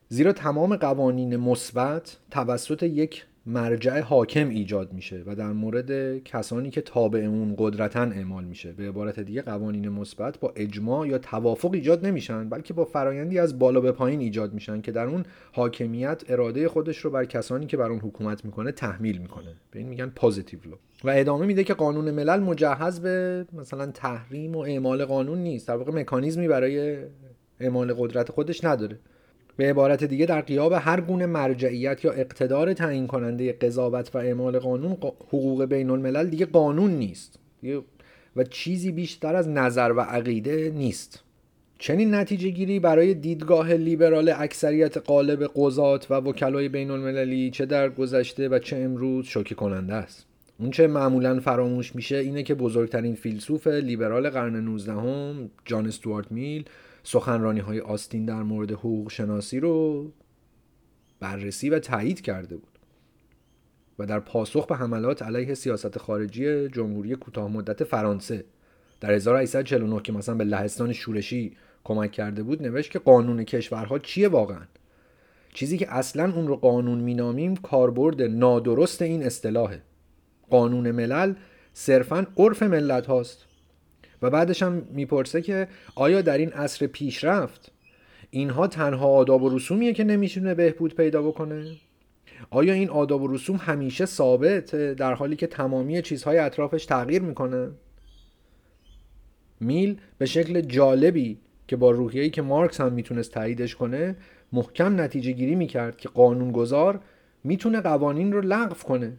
زیرا تمام قوانین مثبت توسط یک مرجع حاکم ایجاد میشه و در مورد کسانی که تابع اون قدرتا اعمال میشه. به عبارت دیگه قوانین مثبت با اجماع یا توافق ایجاد نمیشن بلکه با فرایندی از بالا به پایین ایجاد میشن که در اون حاکمیت اراده خودش رو بر کسانی که بر اون حکومت می‌کنه تحمیل می‌کنه. به این میگن positive law و ادامه میده که قانون ملل مجهز به مثلا تحریم و اعمال قانون نیست. در واقع مکانیزمی برای اعمال قدرت خودش نداره. به عبارت دیگه در قیاب هر گونه مرجعیت یا اقتدار تعیین کننده قضاوت و اعمال قانون حقوق بین الملل دیگه قانون نیست. و چیزی بیشتر از نظر و عقیده نیست. چنین نتیجه گیری برای دیدگاه لیبرال اکثریت قالب قضات و وکلای بین المللی چه در گذشته و چه امروز شوکه کننده است. اون چه معمولا فراموش میشه اینه که بزرگترین فیلسوف لیبرال قرن 19 هم جان استوارت میل سخنرانی های آستین در مورد حقوق شناسی رو بررسی و تایید کرده بود و در پاسخ به حملات علیه سیاست خارجی جمهوری کوتاه مدت فرانسه در 1849 که مثلا به لهستان شورشی کمک کرده بود نوشت که قانون کشورها چیه واقعا؟ چیزی که اصلا اون رو قانون مینامیم کاربرد نادرست این اصطلاحه. قانون ملل صرفا عرف ملت هاست و بعدش هم می‌پرسه که آیا در این عصر پیشرفت اینها تنها آداب و رسومیه که نمیشونه بهبود پیدا بکنه؟ آیا این آداب و رسوم همیشه ثابت در حالی که تمامی چیزهای اطرافش تغییر می‌کنه؟ میل به شکل جالبی که با روحیه‌ای که مارکس هم می‌تونست تاییدش کنه محکم نتیجه گیری می‌کرد که قانونگذار می‌تونه قوانین رو لغو کنه.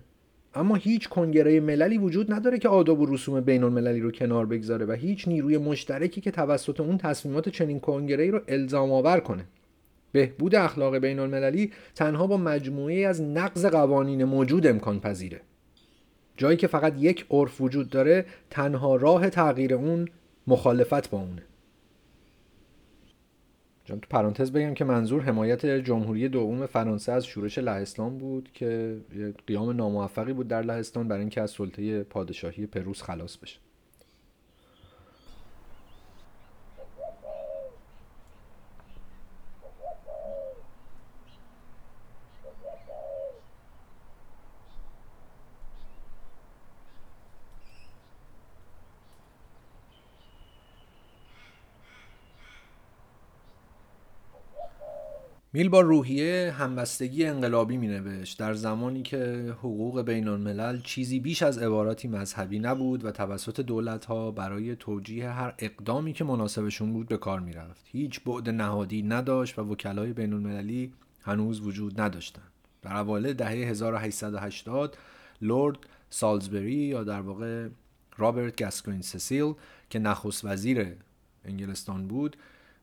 اما هیچ کنگره مللی وجود نداره که آداب و رسوم بین المللی رو کنار بگذاره و هیچ نیروی مشترکی که توسط اون تصمیمات چنین کنگره رو الزام آور کنه. بهبود اخلاق بین المللی تنها با مجموعه از نقض قوانین موجود امکان پذیره. جایی که فقط یک عرف وجود داره تنها راه تغییر اون مخالفت با اونه. تو پرانتز بگم که منظور حمایت جمهوری دوم فرانسه از شورش لهستان بود که قیام ناموفقی بود در لهستان برای اینکه از سلطه پادشاهی پروس خلاص بشه. میل با روحیه همبستگی انقلابی می نوشت در زمانی که حقوق بین الملل چیزی بیش از عباراتی مذهبی نبود و توسط دولت ها برای توجیه هر اقدامی که مناسبشون بود به کار می رفت. هیچ بعد نهادی نداشت و وکلای بین المللی هنوز وجود نداشتند. در اوایل دهه 1880 لورد سالزبری یا در واقع رابرت گاسکوین سسیل که نخست وزیر انگلستان بود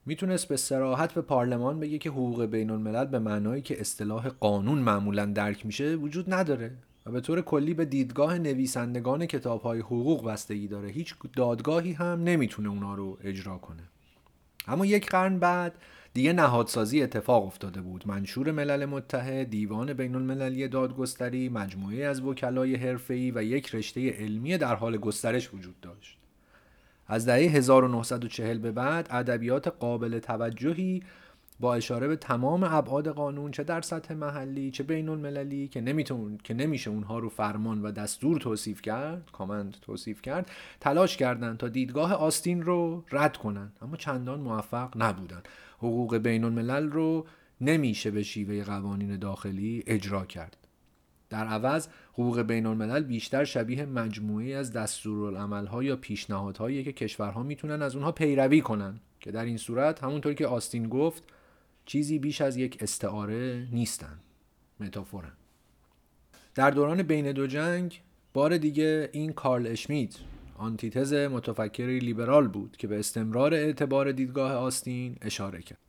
می‌تونست به سراحت به پارلمان بگه که حقوق بین الملل به معنایی که اصطلاح قانون معمولا درک میشه وجود نداره و به طور کلی به دیدگاه نویسندگان کتاب های حقوق بستگی داره. هیچ دادگاهی هم نمی‌تونه اونا رو اجرا کنه. اما یک قرن بعد دیگه نهادسازی اتفاق افتاده بود. منشور ملل متحد دیوان بین المللی دادگستری مجموعه از وکلای حرفه‌ای و یک رشته علمی در حال گسترش وجود داشت. از دهه 1940 به بعد ادبیات قابل توجهی با اشاره به تمام ابعاد قانون چه در سطح محلی چه بین المللی که نمیتون که نمیشه اونها رو فرمان و دستور توصیف کرد کامند توصیف کرد تلاش کردند تا دیدگاه آستین رو رد کنند اما چندان موفق نبودند حقوق بین الملل رو نمیشه به شیوه قوانین داخلی اجرا کرد. در عوض حقوق بین الملل بیشتر شبیه مجموعی از دستورالعملها یا پیشنهادهایی که کشورها می‌تونن از اونها پیروی کنن. که در این صورت همونطور که آستین گفت چیزی بیش از یک استعاره نیستن. متافورن در دوران بین دو جنگ بار دیگه این کارل اشمیت آنتیتز متفکری لیبرال بود که به استمرار اعتبار دیدگاه آستین اشاره کرد.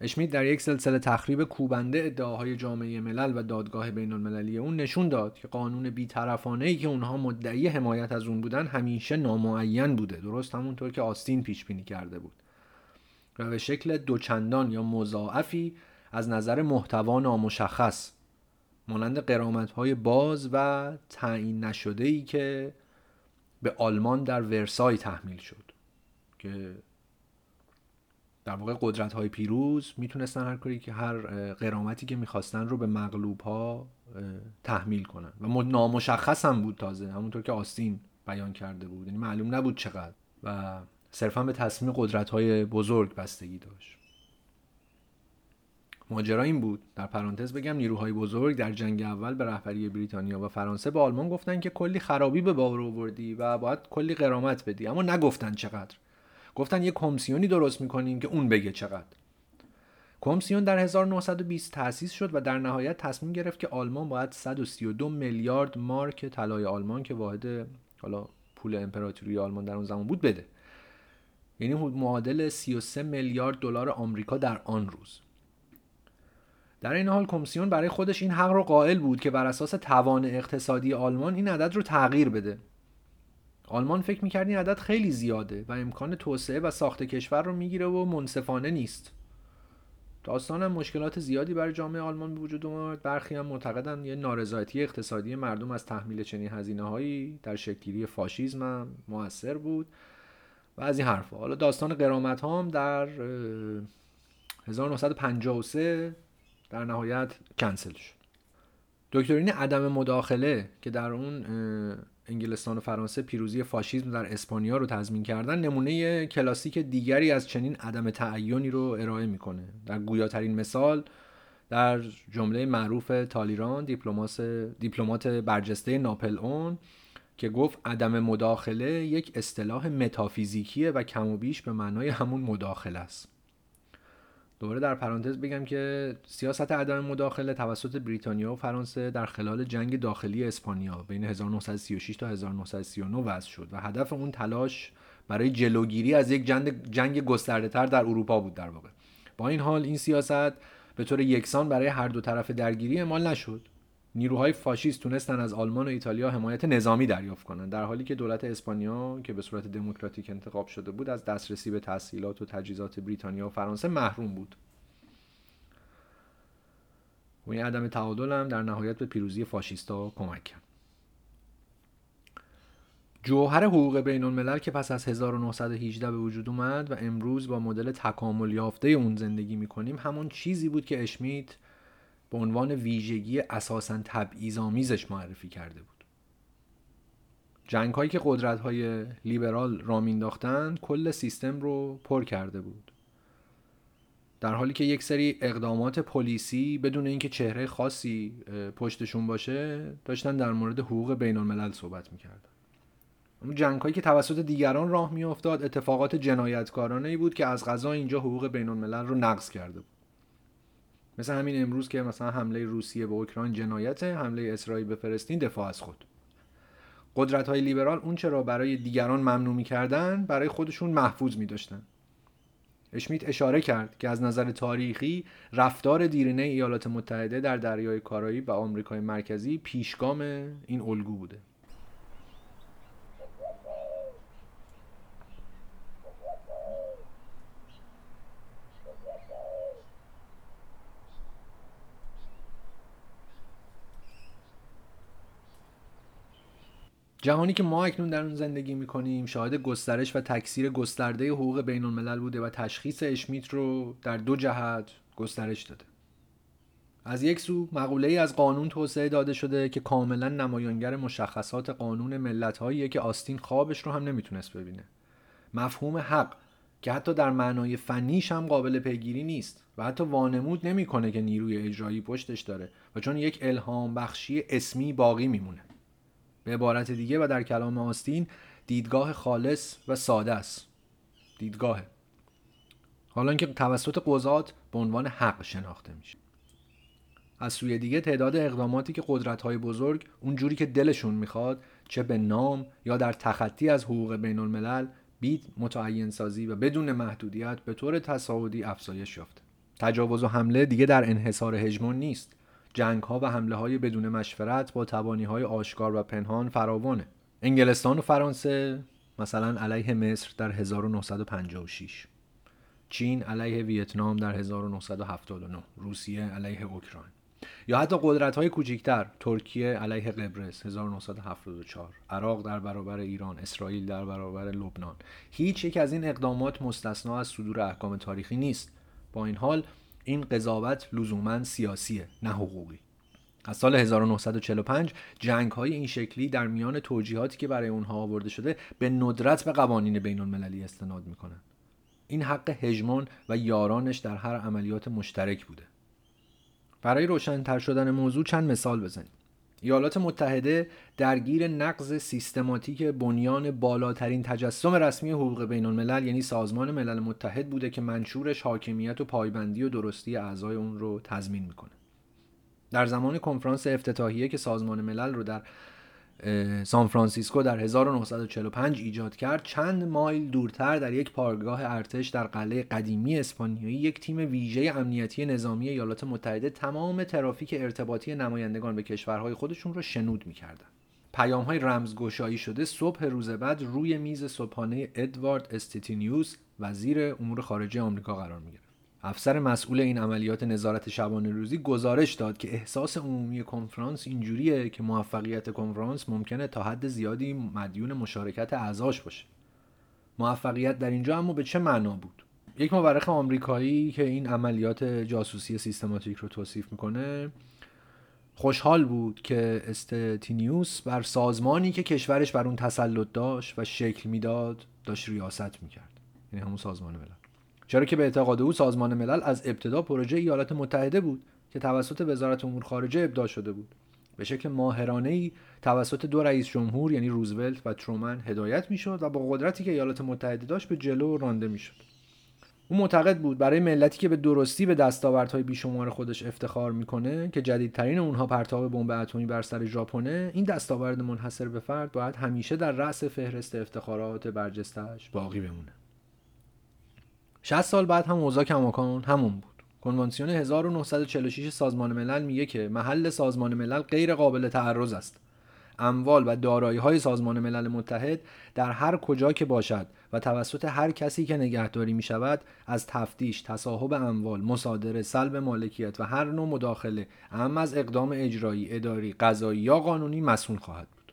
اشمیت در یک سلسله تخریب کوبنده ادعاهای جامعه ملل و دادگاه بین المللی اون نشون داد که قانون بیطرفانه ای که اونها مدعی حمایت از اون بودن همیشه نامعین بوده. درست همونطور که آستین پیش بینی کرده بود. و به شکل دوچندان یا مضاعفی از نظر محتوا نامشخص مانند قرامت های باز و تعیین نشده ای که به آلمان در ورسای تحمیل شد که در واقع قدرت های پیروز می‌تونستن هر کاری که هر قرامتی که می‌خواستن رو به مغلوب ها تحمیل کنن. و نامشخص هم بود تازه. همونطور که آستین بیان کرده بود. یعنی معلوم نبود چقدر. و صرفا به تصمیم قدرت های بزرگ بستگی داشت. ماجرا این بود. در پرانتز بگم نیروهای بزرگ در جنگ اول به رهبری بریتانیا و فرانسه به آلمان گفتن که کلی خرابی به بار آوردی و باید کلی قرامت بدی. اما نگفتن چقدر. گفتن یه کمیسیونی درست می‌کنیم که اون بگه چقدر. کمیسیون در 1920 تأسیس شد و در نهایت تصمیم گرفت که آلمان باید 132 میلیارد مارک طلای آلمان که واحد حالا پول امپراتوری آلمان در اون زمان بود بده. یعنی معادل 33 میلیارد دلار آمریکا در آن روز. در این حال کمیسیون برای خودش این حق رو قائل بود که بر اساس توان اقتصادی آلمان این عدد رو تغییر بده. آلمان فکر می‌کرد این عدد خیلی زیاده و امکان توسعه و ساخت کشور رو می‌گیره و منصفانه نیست. داستان هم مشکلات زیادی برای جامعه آلمان به وجود اومد. برخی هم معتقدن یه نارضایتی اقتصادی مردم از تحمیل چنین هزینه هایی در شکلگیری فاشیزم هم موثر بود و از این حرفها. حالا داستان قرامت هم در 1953 در نهایت کنسل شد. دکترین عدم مداخله که در اون انگلستان و فرانسه پیروزی فاشیسم در اسپانیا رو تضمین کردن نمونه کلاسیک دیگری از چنین عدم تعینی رو ارائه می‌کنه. در گویاترین مثال در جمله معروف تالیران دیپلمات برجسته ناپل اون که گفت عدم مداخله یک اصطلاح متافیزیکیه و کم و بیش به معنای همون مداخله است. دوباره در پرانتز بگم که سیاست عدم مداخله توسط بریتانیا و فرانسه در خلال جنگ داخلی اسپانیا بین 1936 تا 1939 وضع شد و هدف اون تلاش برای جلوگیری از یک جنگ, جنگ گسترده تر در اروپا بود در واقع. با این حال این سیاست به طور یکسان برای هر دو طرف درگیری اعمال نشد. نیروهای فاشیست تونستن از آلمان و ایتالیا حمایت نظامی دریافت کنند در حالی که دولت اسپانیا که به صورت دموکراتیک انتخاب شده بود از دسترسی به تحصیلات و تجهیزات بریتانیا و فرانسه محروم بود. و این عدم تعادل هم در نهایت به پیروزی فاشیستا کمک کرد. جوهر حقوق بین الملل که پس از 1918 به وجود اومد و امروز با مدل تکامل یافته اون زندگی می‌کنیم همون چیزی بود که اشمیت به عنوان ویژگی اساسا تبعیض‌آمیزش معرفی کرده بود. جنگ هایی که قدرت های لیبرال را مینداختن کل سیستم رو پر کرده بود. در حالی که یک سری اقدامات پلیسی بدون اینکه چهره خاصی پشتشون باشه داشتن در مورد حقوق بین الملل صحبت می‌کردن. اون جنگ هایی که توسط دیگران راه میافتاد اتفاقات جنایتکارانه ای بود که از غذا اینجا حقوق بین الملل رو نقض کرده بود. مثل همین امروز که مثلا حمله روسیه به اوکراین جنایت حمله اسرائیل به فلسطین دفاع از خود. قدرت های لیبرال اون چرا برای دیگران ممنوع می‌کردن برای خودشون محفوظ می داشتن اشمیت اشاره کرد که از نظر تاریخی رفتار دیرینه ایالات متحده در دریای کارایی و آمریکای مرکزی پیشگام این الگو بوده. جهانی که ما اکنون در اون زندگی می‌کنیم شاهد گسترش و تکثیر گسترده حقوق بین الملل بوده و تشخیص اشمیت رو در دو جهت گسترش داده. از یک سو مقوله ای از قانون توسعه داده شده که کاملا نمایانگر مشخصات قانون ملت که آستین خوابش رو هم نمی‌تونست ببینه. مفهوم حق که حتی در معنای فنیش هم قابل پیگیری نیست و حتی وانمود نمی‌کنه که نیروی اجرایی پشتش داره و چون یک الهام بخشی اسمی باقی میمونه. به عبارت دیگه و در کلام آستین دیدگاه خالص و ساده است. دیدگاه حالا اینکه توسط قضات به عنوان حق شناخته میشه. از سوی دیگه تعداد اقداماتی که قدرت های بزرگ اونجوری که دلشون می‌خواد چه به نام یا در تخطی از حقوق بین الملل بید متعین سازی و بدون محدودیت به طور تصاعدی افزایش یافته. تجاوز و حمله دیگه در انحصار هژمون نیست. جنگ ها و حمله های بدون مشورت با توانی های آشکار و پنهان فراوانه. انگلستان و فرانسه مثلا علیه مصر در 1956 چین علیه ویتنام در 1979 روسیه علیه اوکراین. یا حتی قدرت های کوچکتر ترکیه علیه قبرس 1974 عراق در برابر ایران اسرائیل در برابر لبنان. هیچ یک از این اقدامات مستثنا از صدور احکام تاریخی نیست. با این حال این قضاوت لزوما سیاسیه نه حقوقی. از سال 1945 جنگ های این شکلی در میان توجیهاتی که برای اونها آورده شده به ندرت به قوانین بین المللی استناد می‌کنن. این حق هژمون و یارانش در هر عملیات مشترک بوده. برای روشنتر شدن موضوع چند مثال بزنیم. ایالات متحده درگیر نقض سیستماتیک بنیان بالاترین تجسم رسمی حقوق بین الملل یعنی سازمان ملل متحد بوده که منشورش حاکمیت و پایبندی و درستی اعضای اون رو تضمین می‌کنه. در زمان کنفرانس افتتاحیه که سازمان ملل رو در سان فرانسیسکو در 1945 ایجاد کرد. چند مایل دورتر در یک پارگاه ارتش در قلعه قدیمی اسپانیایی یک تیم ویژه امنیتی نظامی ایالات متحده تمام ترافیک ارتباطی نمایندگان به کشورهای خودشون رو شنود می‌کردن. پیام های رمزگشایی شده صبح روز بعد روی میز صبحانه ادوارد استیتینیوس وزیر امور خارجه آمریکا قرار می‌گیره. افسر مسئول این عملیات نظارت شبانه روزی گزارش داد که احساس عمومی کنفرانس اینجوریه که موفقیت کنفرانس ممکنه تا حد زیادی مدیون مشارکت اعضاش باشه. موفقیت در اینجا اما به چه معنا بود؟ یک مورخ آمریکایی که این عملیات جاسوسی سیستماتیک رو توصیف می‌کنه خوشحال بود که استتینیوس بر سازمانی که کشورش بر اون تسلط داشت و شکل می‌داد داشت ریاست می‌کرد. یعنی همون سازمان ملل. چرا که به اعتقاد او سازمان ملل از ابتدا پروژه ایالات متحده بود که توسط وزارت امور خارجه ابداع شده بود. به شکل ماهرانه ای توسط دو رئیس جمهور یعنی روزولت و ترومن هدایت می‌شد و با قدرتی که ایالات متحده داشت به جلو رانده می‌شد. او معتقد بود برای ملتی که به درستی به دستاوردهای بیشمار خودش افتخار می‌کنه که جدیدترین اونها پرتاب بمب اتمی بر سر ژاپنه این دستاورد منحصر به فرد باید همیشه در رأس فهرست افتخارات برجستش باقی بمونه. 60 سال بعد هم اوضاع کماکان همون بود کنوانسیون 1946 سازمان ملل میگه که محل سازمان ملل غیر قابل تعرض است اموال و دارایی های سازمان ملل متحد در هر کجا که باشد و توسط هر کسی که نگهداری می شود از تفتیش، تصاحب اموال، مصادره، سلب مالکیت و هر نوع مداخله اهم از اقدام اجرایی، اداری، قضایی یا قانونی مسئول خواهد بود.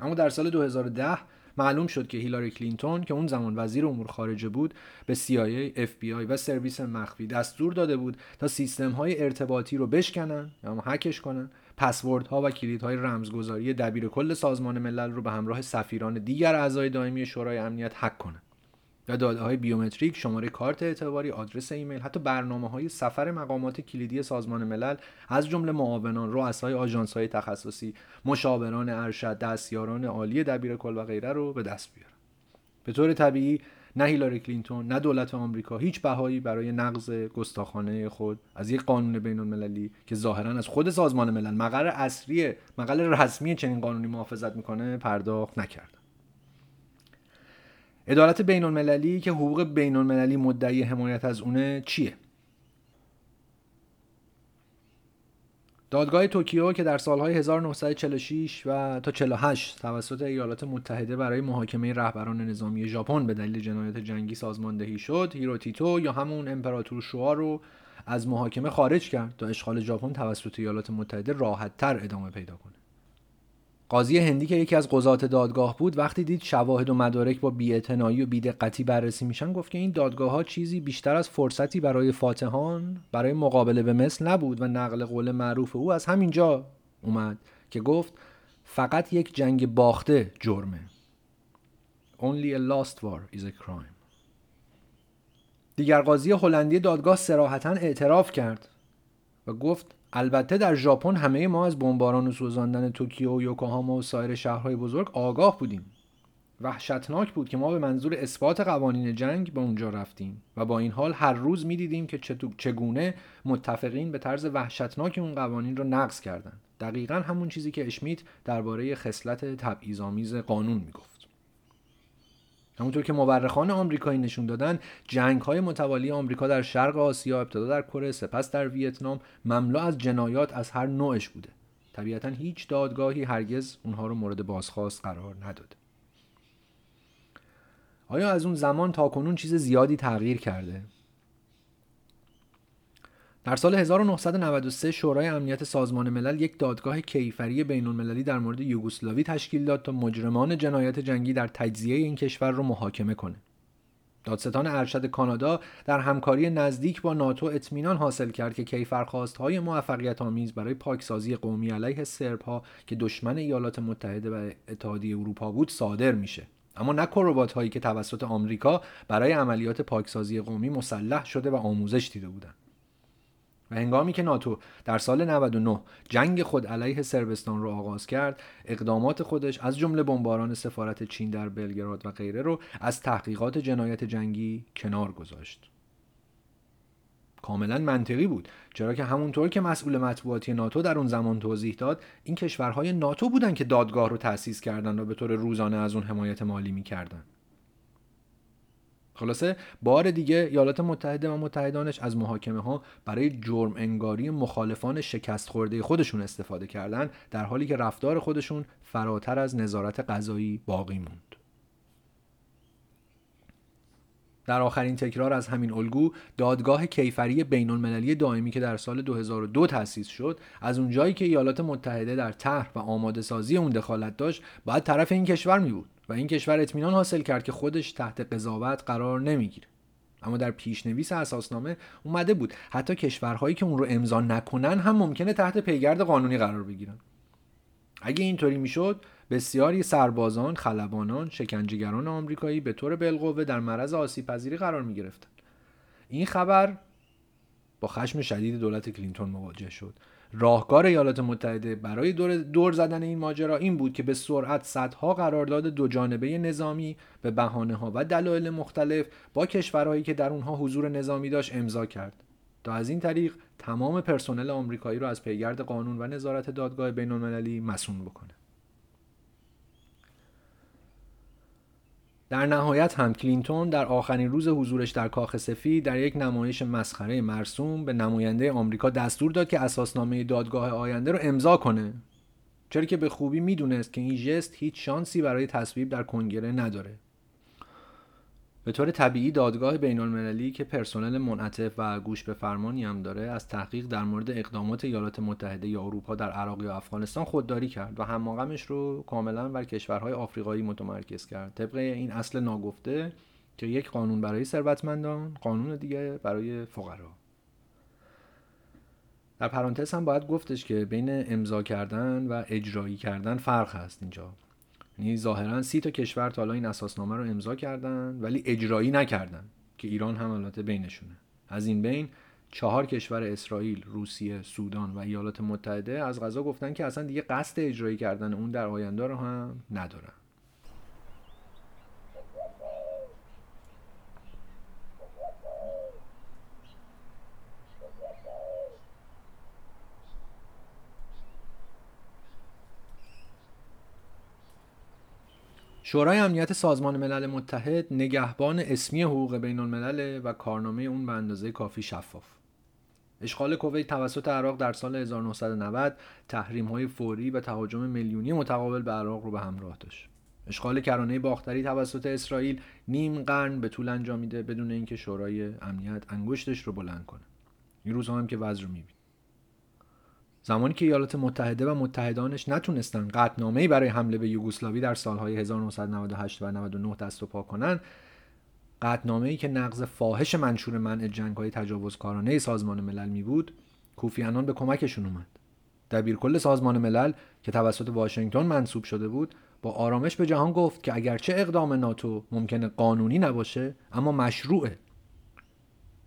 اما در سال 2010 معلوم شد که هیلاری کلینتون که اون زمان وزیر امور خارجه بود به CIA, FBI و سرویس مخفی دستور داده بود تا سیستم های ارتباطی رو بشکنن یا هکش کنن پسورد ها و کلید های رمزگذاری دبیر کل سازمان ملل رو به همراه سفیران دیگر اعضای دائمی شورای امنیت هک کنن. و داده های بیومتریک شماره کارت اعتباری آدرس ایمیل حتی برنامه های سفر مقامات کلیدی سازمان ملل از جمله معاونان رؤسای آژانس های تخصصی مشاوران ارشد دستیاران عالی دبیر کل و غیره رو به دست بیارن. به طور طبیعی نه هیلاری کلینتون نه دولت آمریکا هیچ بهایی برای نقض گستاخانه خود از یک قانون بین المللی که ظاهرا از خود سازمان ملل مقر اصلی مقر رسمی چنین قانونی محافظت می‌کنه پرداخت نکرد عدالت بین المللی که حقوق بین المللی مدعی حمایت از اونه چیه؟ دادگاه توکیو که در سالهای 1946 و تا 48 توسط ایالات متحده برای محاکمه رهبران نظامی ژاپن به دلیل جنایت جنگی سازماندهی شد هیروهیتو یا همون امپراتور شوا رو از محاکمه خارج کرد تا اشغال ژاپن توسط ایالات متحده راحتتر ادامه پیدا کنه قاضی هندی که یکی از قضات دادگاه بود وقتی دید شواهد و مدارک با بی‌اعتنایی و بیدقتی بررسی میشن گفت که این دادگاه ها چیزی بیشتر از فرصتی برای فاتحان برای مقابله به مثل نبود و نقل قول معروف او از همینجا اومد که گفت فقط یک جنگ باخته جرمه. Only a lost war is a crime. دیگر قاضی هلندی دادگاه سراحتا اعتراف کرد و گفت البته در ژاپن همه ما از بمباران و سوزاندن توکیو و یوکوهاما و سایر شهرهای بزرگ آگاه بودیم. وحشتناک بود که ما به منظور اثبات قوانین جنگ به اونجا رفتیم و با این حال هر روز می‌دیدیم که چگونه متفقین به طرز وحشتناک اون قوانین رو نقض کردند دقیقا همون چیزی که اشمیت درباره خصلت تبعیض‌آمیز قانون می‌گفت. همونطور که مورخان آمریکایی نشون دادن جنگ های متوالی آمریکا در شرق آسیا ابتدا در کره سپس در ویتنام مملو از جنایات از هر نوعش بوده. طبیعتا هیچ دادگاهی هرگز اونها رو مورد بازخواست قرار نداده. آیا از اون زمان تا کنون چیز زیادی تغییر کرده؟ در سال 1993 شورای امنیت سازمان ملل یک دادگاه کیفری بین المللی در مورد یوگسلاوی تشکیل داد تا مجرمان جنایت جنگی در تجزیه این کشور را محاکمه کنه. دادستان ارشد کانادا در همکاری نزدیک با ناتو اطمینان حاصل کرد که کیفرخواست های موفقیت آمیز برای پاکسازی قومی علیه سرب ها که دشمن ایالات متحده و اتحادیه اروپا بود صادر میشه اما نه هایی که توسط آمریکا برای عملیات پاکسازی قومی مسلح شده و آموزش دیده بودند و هنگامی که ناتو در سال 99 جنگ خود علیه سربستان رو آغاز کرد اقدامات خودش از جمله بمباران سفارت چین در بلگراد و غیره رو از تحقیقات جنایت جنگی کنار گذاشت. کاملا منطقی بود چرا که همونطور که مسئول مطبوعاتی ناتو در اون زمان توضیح داد این کشورهای ناتو بودن که دادگاه رو تأسیس کردن و به طور روزانه از اون حمایت مالی می‌کردن. خلاصه بار دیگه ایالات متحده و متحدانش از محاکمه ها برای جرم انگاری مخالفان شکست خورده خودشون استفاده کردن در حالی که رفتار خودشون فراتر از نظارت قضایی باقی موند. در آخرین تکرار از همین الگو دادگاه کیفری بین المللی دائمی که در سال 2002 تأسیس شد از اونجایی که ایالات متحده در طرح و آماده سازی اون دخالت داشت باید طرف این کشور می بود و این کشور اطمینان حاصل کرد که خودش تحت قضاوت قرار نمی‌گیره. اما در پیشنویس اساسنامه اومده بود حتی کشورهایی که اون رو امضا نکنن هم ممکنه تحت پیگرد قانونی قرار بگیرن. اگه اینطوری می‌شد بسیاری سربازان، خلبانان، شکنجهگران آمریکایی به طور بالقوه در معرض آسیب پذیری قرار می گرفتن. این خبر با خشم شدید دولت کلینتون مواجه شد. راهکار ایالات متحده برای دور, دور زدن این ماجرا این بود که به سرعت صدها قرارداد دو جانبه نظامی به بهانه ها و دلایل مختلف با کشورهایی که در اونها حضور نظامی داشت امضا کرد. تا از این طریق تمام پرسنل آمریکایی را از پیگرد قانون و نظارت دادگاه بین المللی مسون بکنه. در نهایت هم کلینتون در آخرین روز حضورش در کاخ سفید در یک نمایش مسخره مرسوم به نماینده آمریکا دستور داد که اساسنامه دادگاه آینده رو امضا کنه. چرا که به خوبی می‌دونست که این ژست هیچ شانسی برای تصویب در کنگره نداره. به طور طبیعی دادگاه بین المللی که پرسنل منعطف و گوش به فرمانی هم داره از تحقیق در مورد اقدامات ایالات متحده یا اروپا در عراق یا افغانستان خودداری کرد و هماغمش رو کاملا بر کشورهای آفریقایی متمرکز کرد. طبق این اصل ناگفته که یک قانون برای ثروتمندان قانون دیگه برای فقرا. در پرانتز هم باید گفتش که بین امضا کردن و اجرایی کردن فرق هست اینجا. یعنی ظاهرا سی تا کشور تا حالا این اساسنامه رو امضا کردن ولی اجرایی نکردن که ایران هم البته بینشونه. از این بین چهار کشور اسرائیل، روسیه، سودان و ایالات متحده از غذا گفتن که اصلا دیگه قصد اجرایی کردن اون در آینده رو هم ندارن. شورای امنیت سازمان ملل متحد نگهبان اسمی حقوق بین الملل و کارنامه اون به اندازه کافی شفاف. اشغال کویت توسط عراق در سال 1990 تحریم های فوری و تهاجم میلیونی متقابل به عراق رو به همراه داشت. اشغال کرانه باختری توسط اسرائیل نیم قرن به طول انجامیده بدون اینکه شورای امنیت انگشتش رو بلند کنه. این روزها هم که وضع رو میبین زمانی که ایالات متحده و متحدانش نتونستن قطنامه‌ای برای حمله به یوگسلاوی در سالهای 1998 و 99 دست و پا کنن که نقض فاحش منشور منع جنگ‌های تجاوزکارانه سازمان ملل می بود کوفی انان به کمکشون اومد. دبیرکل سازمان ملل که توسط واشنگتن منصوب شده بود با آرامش به جهان گفت که اگرچه اقدام ناتو ممکنه قانونی نباشه اما مشروعه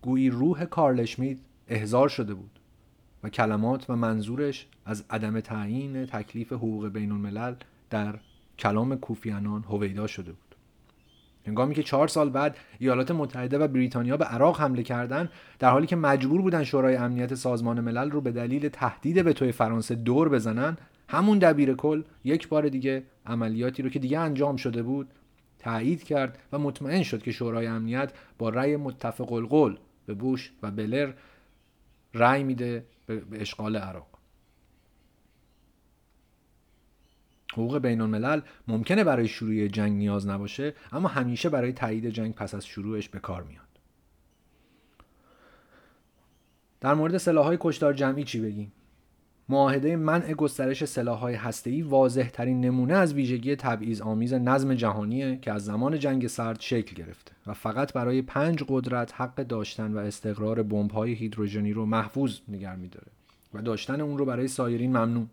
گویی روح کارل اشمیت احضار شده بود. و کلمات و منظورش از عدم تعیین تکلیف حقوق بین الملل در کلام کوفیانان هویدا شده بود. هنگامی که چهار سال بعد ایالات متحده و بریتانیا به عراق حمله کردند در حالی که مجبور بودن شورای امنیت سازمان ملل رو به دلیل تهدید به توی فرانسه دور بزنن همون دبیر کل یک بار دیگه عملیاتی رو که دیگه انجام شده بود تایید کرد و مطمئن شد که شورای امنیت با رأی متفق القول به بوش و بلر رأی میده به اشغال عراق. حقوق بین الملل ممکنه برای شروع جنگ نیاز نباشه اما همیشه برای تایید جنگ پس از شروعش به کار میاد. در مورد سلاحهای کشتار جمعی چی بگیم؟ معاهده منع گسترش سلاحهای هسته‌ای واضح ترین نمونه از ویژگی تبعیض آمیز نظم جهانیه که از زمان جنگ سرد شکل گرفته و فقط برای پنج قدرت حق داشتن و استقرار بمب‌های هیدروژنی رو محفوظ نگه می‌داره و داشتن اون رو برای سایرین ممنوع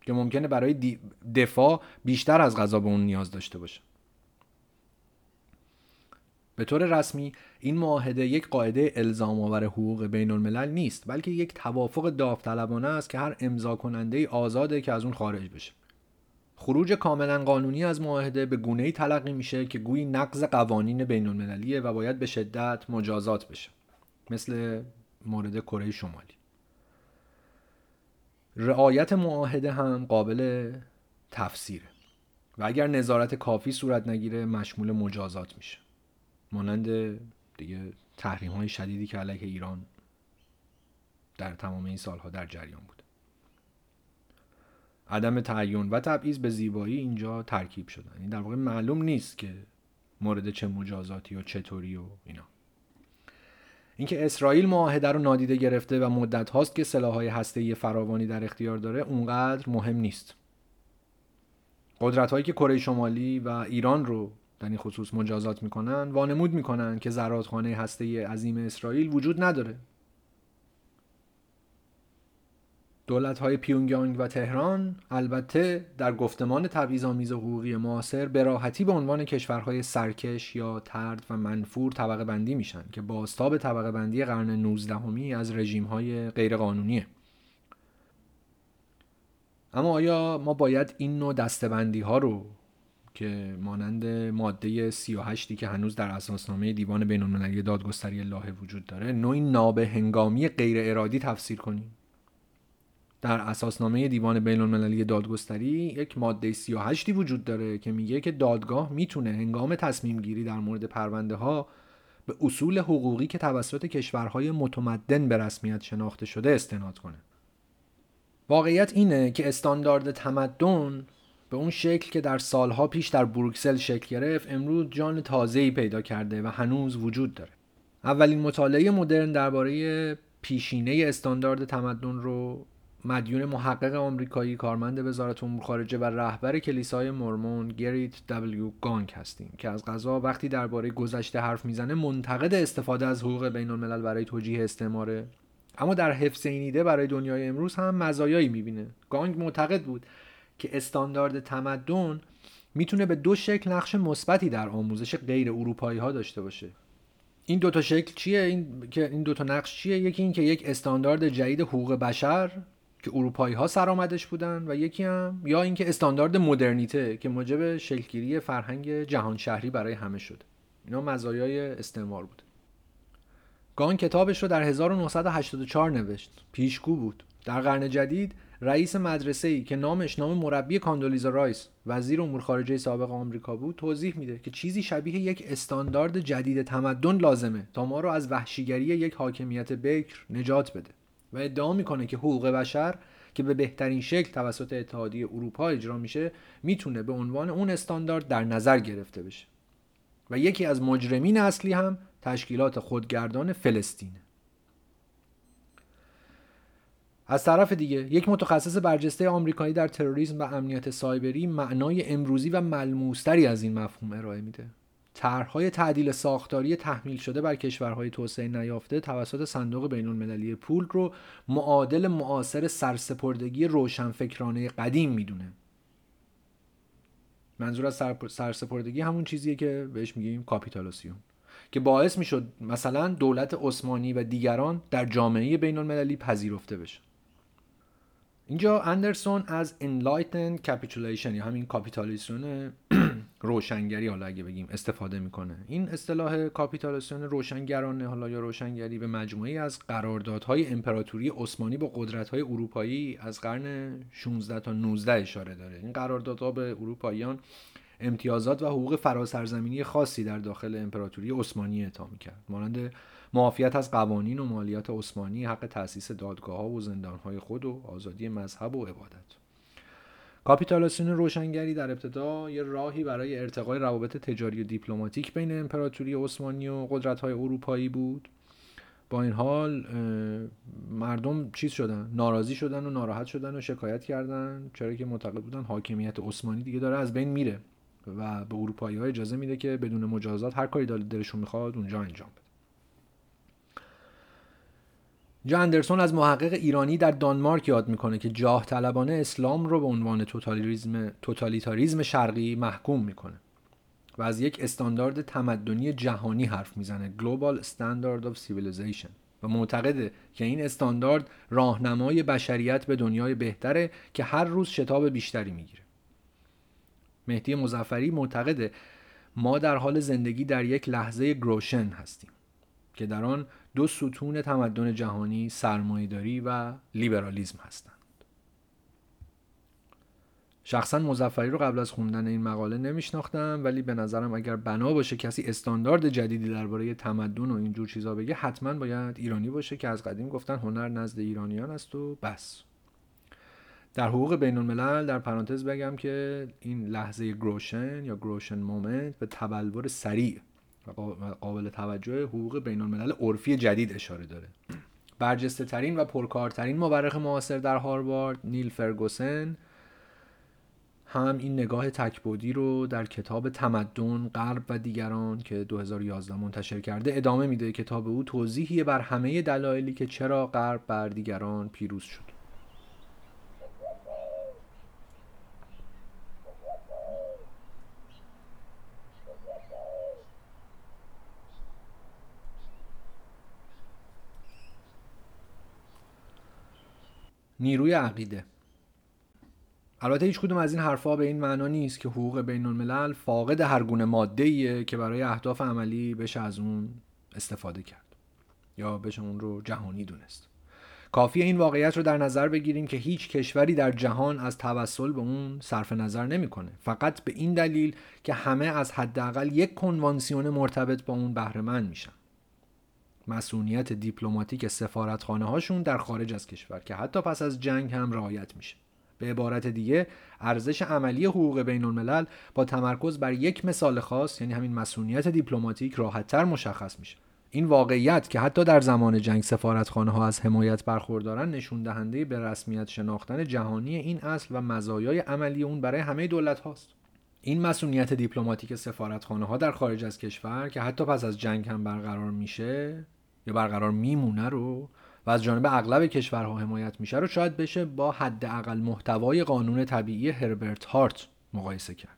که ممکنه برای دفاع بیشتر از غذا به اون نیاز داشته باشه. به طور رسمی این معاهده یک قاعده الزام آور حقوق بین الملل نیست بلکه یک توافق داوطلبانه است که هر امضا کننده آزاده که از اون خارج بشه. خروج کاملا قانونی از معاهده به گونه ای تلقی میشه که گویی نقض قوانین بین المللیه و باید به شدت مجازات بشه. مثل مورد کره شمالی. رعایت معاهده هم قابل تفسیره. و اگر نظارت کافی صورت نگیره مشمول مجازات میشه. مانند دیگه تحریم های شدیدی که علیه ایران در تمام این سالها در جریان بود. عدم تعین و تبعیض به زیبایی اینجا ترکیب شدن. این یعنی در واقع معلوم نیست که مورد چه مجازاتی و چطوری و اینا. اینکه اسرائیل معاهده رو نادیده گرفته و مدت هاست که سلاحهای هسته‌ای فراوانی در اختیار داره اونقدر مهم نیست. قدرت هایی که کره شمالی و ایران رو در این خصوص مجازات می‌کنن وانمود می‌کنن که زرادخانه هسته عظیم اسرائیل وجود نداره. دولت های پیونگیانگ و تهران البته در گفتمان تبعیض‌آمیز حقوقی معاصر به راحتی به عنوان کشورهای سرکش یا ترد و منفور طبقه بندی میشن که بازتاب طبقه بندی قرن 19 همی از رژیم های غیرقانونیه. اما آیا ما باید این نوع دستبندی ها رو که مانند ماده 38 که هنوز در اساسنامه دیوان بین المللی دادگستری لاهه وجود داره نوعی نابه هنگامی غیر ارادی تفسیر کنیم. در اساسنامه دیوان بین المللی دادگستری یک ماده 38 وجود داره که میگه که دادگاه می‌تونه هنگام تصمیم گیری در مورد پرونده ها به اصول حقوقی که توسط کشورهای متمدن به رسمیت شناخته شده استناد کنه. واقعیت اینه که استاندارد تمدن به اون شکل که در سالها پیش در بروکسل شکل گرفت امروز جان تازه‌ای پیدا کرده و هنوز وجود داره. اولین مطالعه مدرن درباره پیشینه استاندارد تمدن رو مدیون محقق آمریکایی کارمند وزارت امور خارجه و رهبر کلیسای مرمون گریت دبلیو گانک هستیم که از غذا وقتی درباره گذشته حرف می‌زنه منتقد استفاده از حقوق بین الملل برای توجیه استعماره. اما در حفظ این ایده برای دنیای امروز هم مزایایی می‌بینه. گانگ معتقد بود که استاندارد تمدن می‌تونه به دو شکل نقش مثبتی در آموزش غیر اروپایی ها داشته باشه. این دو تا شکل چیه؟ این که این دو تا نقش چیه؟ یکی این که یک استاندارد جدید حقوق بشر که اروپایی ها سرآمدش بودن و یکی هم یا اینکه استاندارد مدرنیته که موجب شکلگیری فرهنگ جهان شهری برای همه شد. اینا مزایای استعمار بود. گان کتابش رو در 1984 نوشت. پیشگو بود. در قرن جدید رئیس مدرسه ای که نامش نام مربی کاندولیزا رایس وزیر امور خارجه سابق آمریکا بود توضیح میده که چیزی شبیه یک استاندارد جدید تمدن لازمه تا ما رو از وحشیگری یک حاکمیت بکر نجات بده و ادعا می‌کنه که حقوق بشر که به بهترین شکل توسط اتحادیه اروپا اجرا میشه می‌تونه به عنوان اون استاندارد در نظر گرفته بشه. و یکی از مجرمین اصلی هم تشکیلات خودگردان فلسطینه. از طرف دیگه یک متخصص برجسته آمریکایی در تروریسم و امنیت سایبری معنای امروزی و ملموستری از این مفهوم ارائه میده. طرحهای تعدیل ساختاری تحمیل شده بر کشورهای توسعه نیافته توسط صندوق بین المللی پول رو معادل معاصر سرسپردگی روشنفکرانه قدیم می‌دونه. منظور از سرسپردگی همون چیزیه که بهش میگیم کاپیتالوسیون که باعث می‌شد مثلا دولت عثمانی و دیگران در جامعه بین المللی پذیرفته بشه. اینجا اندرسون از enlightened capitulation یا همین کاپیتولاسیون (clears throat) روشنگری حالا اگه بگیم استفاده می‌کنه. این اصطلاح کاپیتولاسیون روشنگرانه حالا یا روشنگری به مجموعی از قراردادهای امپراتوری عثمانی با قدرت‌های اروپایی از قرن 16 تا 19 اشاره داره. این قراردادها به اروپاییان امتیازات و حقوق فراسرزمینی خاصی در داخل امپراتوری عثمانی اعطا می‌کرد. مانند معافیت از قوانین و مالیات عثمانی حق تأسیس دادگاه ها و زندان های خود و آزادی مذهب و عبادت. کاپیتالاسیون روشنگری در ابتدا یه راهی برای ارتقای روابط تجاری و دیپلماتیک بین امپراتوری عثمانی و قدرت های اروپایی بود. با این حال مردم چیز شدن ناراضی شدن و ناراحت شدن و شکایت کردن چرا که معتقد بودن حاکمیت عثمانی دیگه داره از بین میره و به اروپایی ها اجازه میده که بدون مجازات هر کاری دلشون می‌خواد اونجا انجام بده. جا اندرسون از محقق ایرانی در دانمارک یاد می‌کنه که جاه طلبانه اسلام رو به عنوان توتالیتاریزم, توتالیتاریزم شرقی محکوم می‌کنه و از یک استاندارد تمدنی جهانی حرف می‌زنه Global Standard of Civilization. و معتقده که این استاندارد راهنمای بشریت به دنیای بهتره که هر روز شتاب بیشتری می‌گیره. مهدی مزفری معتقده ما در حال زندگی در یک لحظه گروشن هستیم که در آن دو ستون تمدن جهانی سرمایهداری و لیبرالیزم هستند. شخصا مزفری رو قبل از خوندن این مقاله نمیشناختم ولی به نظرم اگر بنا باشه کسی استاندارد جدیدی درباره تمدن و اینجور چیزا بگه حتما باید ایرانی باشه که از قدیم گفتن هنر نزد ایرانیان است و بس. در حقوق بین الملل در پرانتز بگم که این لحظه گروشن یا گروشن مومنت به تبلور سریع قابل توجه حقوق بین الملل عرفی جدید اشاره داره. برجسته ترین و پرکارترین مورخ معاصر در هاروارد نیل فرگوسن هم این نگاه تکبودی رو در کتاب تمدن غرب و دیگران که 2011 منتشر کرده ادامه میده کتاب او توضیحی بر همه دلایلی که چرا غرب بر دیگران پیروز شد. نیروی عقیده. البته هیچ کدوم از این حرفها به این معنا نیست که حقوق بین الملل فاقد هر گونه ماده که برای اهداف عملی بشه از اون استفاده کرد یا بشه اون رو جهانی دونست. کافی این واقعیت رو در نظر بگیریم که هیچ کشوری در جهان از توسل به اون صرف نظر نمی‌کنه. فقط به این دلیل که همه از حداقل یک کنوانسیون مرتبط با اون بهره مند میشن. مسئولیت دیپلماتیک سفارتخانه هاشون در خارج از کشور که حتی پس از جنگ هم رعایت میشه. به عبارت دیگه ارزش عملی حقوق بین الملل با تمرکز بر یک مثال خاص یعنی همین مسئولیت دیپلماتیک راحتتر مشخص میشه. این واقعیت که حتی در زمان جنگ سفارتخانه ها از حمایت برخوردارن نشون دهنده به رسمیت شناختن جهانی این اصل و مزایای عملی اون برای همه دولت هاست این مسئولیت دیپلماتیک سفارتخانه ها در خارج از کشور که حتی پس از جنگ هم برقرار میشه یا برقرار میمونه رو و از جانب اغلب کشورها حمایت میشه رو شاید بشه با حداقل محتوای قانون طبیعی هربرت هارت مقایسه کرد.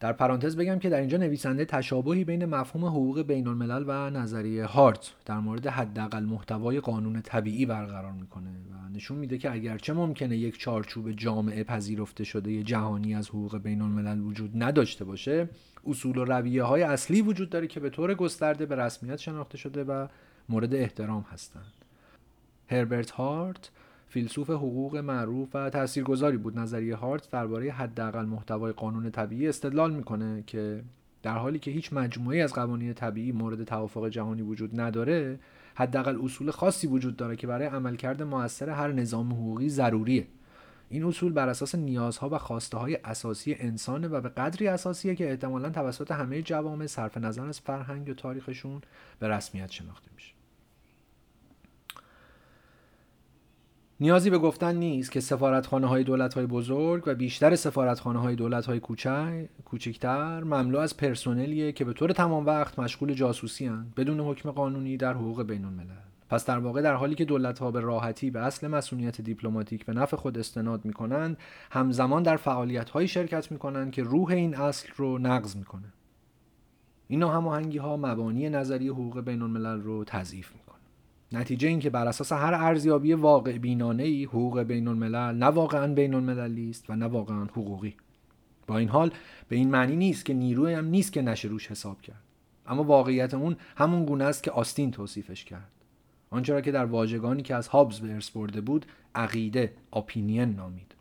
در پرانتز بگم که در اینجا نویسنده تشابهی بین مفهوم حقوق بین الملل و نظریه هارت در مورد حداقل محتوای قانون طبیعی برقرار می‌کنه و نشون میده که اگرچه ممکنه یک چارچوب جامعه پذیرفته شده جهانی از حقوق بین الملل وجود نداشته باشه اصول و رویه های اصلی وجود داره که به طور گسترده به رسمیت شناخته شده و مورد احترام هستند. هربرت هارت فیلسوف حقوق معروف و تاثیرگذاری بود. نظریه هارت درباره حداقل محتوای قانون طبیعی استدلال می‌کنه که در حالی که هیچ مجموعه از قوانین طبیعی مورد توافق جهانی وجود نداره حداقل اصول خاصی وجود داره که برای عملکرد موثر هر نظام حقوقی ضروریه. این اصول بر اساس نیازها و خواسته های اساسی انسانه و به قدری اساسیه که احتمالا توسط همه جوامع صرف نظر از فرهنگ و تاریخشون به رسمیت شناخته میشه. نیازی به گفتن نیست که سفارتخانه های دولت های بزرگ و بیشتر سفارتخانه های دولت های کوچکتر مملو از پرسنلیه که به طور تمام وقت مشغول جاسوسی هن بدون حکم قانونی در حقوق بین الملل پس در واقع در حالی که دولت ها به راحتی به اصل مسئولیت دیپلماتیک به نفع خود استناد می کنند همزمان در فعالیت های شرکت می کنند که روح این اصل رو نقض می کنه این هماهنگی ها مبانی نظری حقوق بین الملل رو تضعیف می نتیجه این که بر اساس هر ارزیابی واقع بینانه ای حقوق بین الملل نه واقعا بین المللی است و نه واقعا حقوقی. با این حال به این معنی نیست که نیروی هم نیست که نشه روش حساب کرد. اما واقعیت اون همون گونه است که آستین توصیفش کرد. آنچه را که در واژگانی که از هابز به ارث برده بود عقیده اپینین نامید.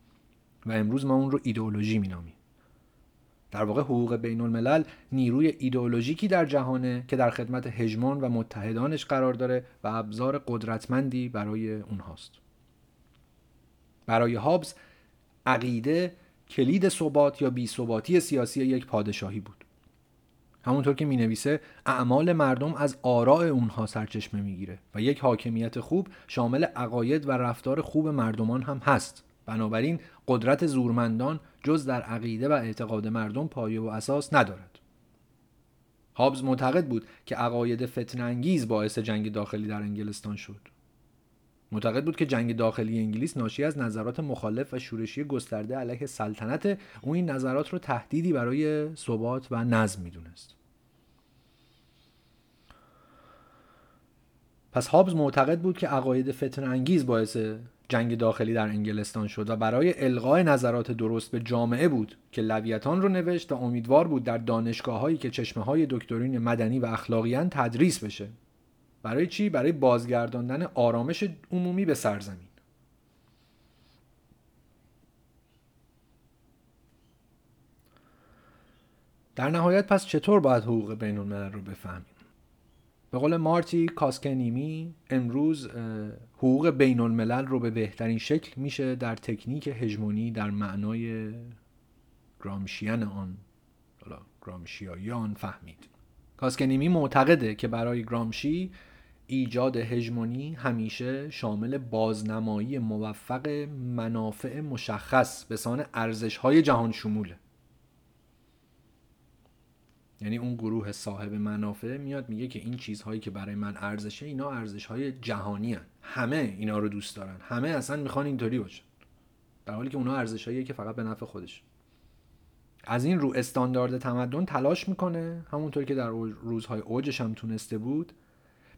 و امروز ما اون رو ایدئولوژی مینامیم. در واقع حقوق بین الملل نیروی ایدئولوژیکی در جهانه که در خدمت هژمون و متحدانش قرار داره و ابزار قدرتمندی برای اونهاست. برای هابز عقیده کلید ثبات یا بیثباتی سیاسی یک پادشاهی بود. همونطور که می نویسه اعمال مردم از آراء اونها سرچشمه می‌گیره و یک حاکمیت خوب شامل عقاید و رفتار خوب مردمان هم هست. بنابراین قدرت زورمندان جز در عقیده و اعتقاد مردم پایه و اساس ندارد. هابز معتقد بود که عقاید فتن انگیز باعث جنگ داخلی در انگلستان شد. معتقد بود که جنگ داخلی انگلیس ناشی از نظرات مخالف و شورشی گسترده علیه سلطنت او این نظرات رو تهدیدی برای ثبات و نظم می‌دونست. پس هابز معتقد بود که عقاید فتن انگیز باعث جنگ داخلی در انگلستان شد و برای القای نظرات درست به جامعه بود که لویتان رو نوشت و امیدوار بود در دانشگاه هایی که چشمه های دکترین مدنی و اخلاقیان تدریس بشه. برای چی؟ برای بازگرداندن آرامش عمومی به سرزمین. در نهایت پس چطور باید حقوق بین الملل رو بفهمیم؟ به قول مارتی کاسکنیمی امروز حقوق بین الملل رو به بهترین شکل میشه در تکنیک هژمونی در معنای گرامشیان آن گرامشیایی آن فهمید. کاسکنیمی معتقده که برای گرامشی ایجاد هژمونی همیشه شامل بازنمایی موفق منافع مشخص به سان ارزش های جهان شموله. یعنی اون گروه صاحب منافع میاد میگه که این چیزهایی که برای من ارزشه اینا ارزش های جهانی هن. همه اینا رو دوست دارن. همه اصلا می‌خوان اینطوری باشن. در حالی که اونا ارزش که فقط به نفع خودش. از این رو استاندارد تمدن تلاش می‌کنه. همونطور که در روزهای اوجش هم تونسته بود.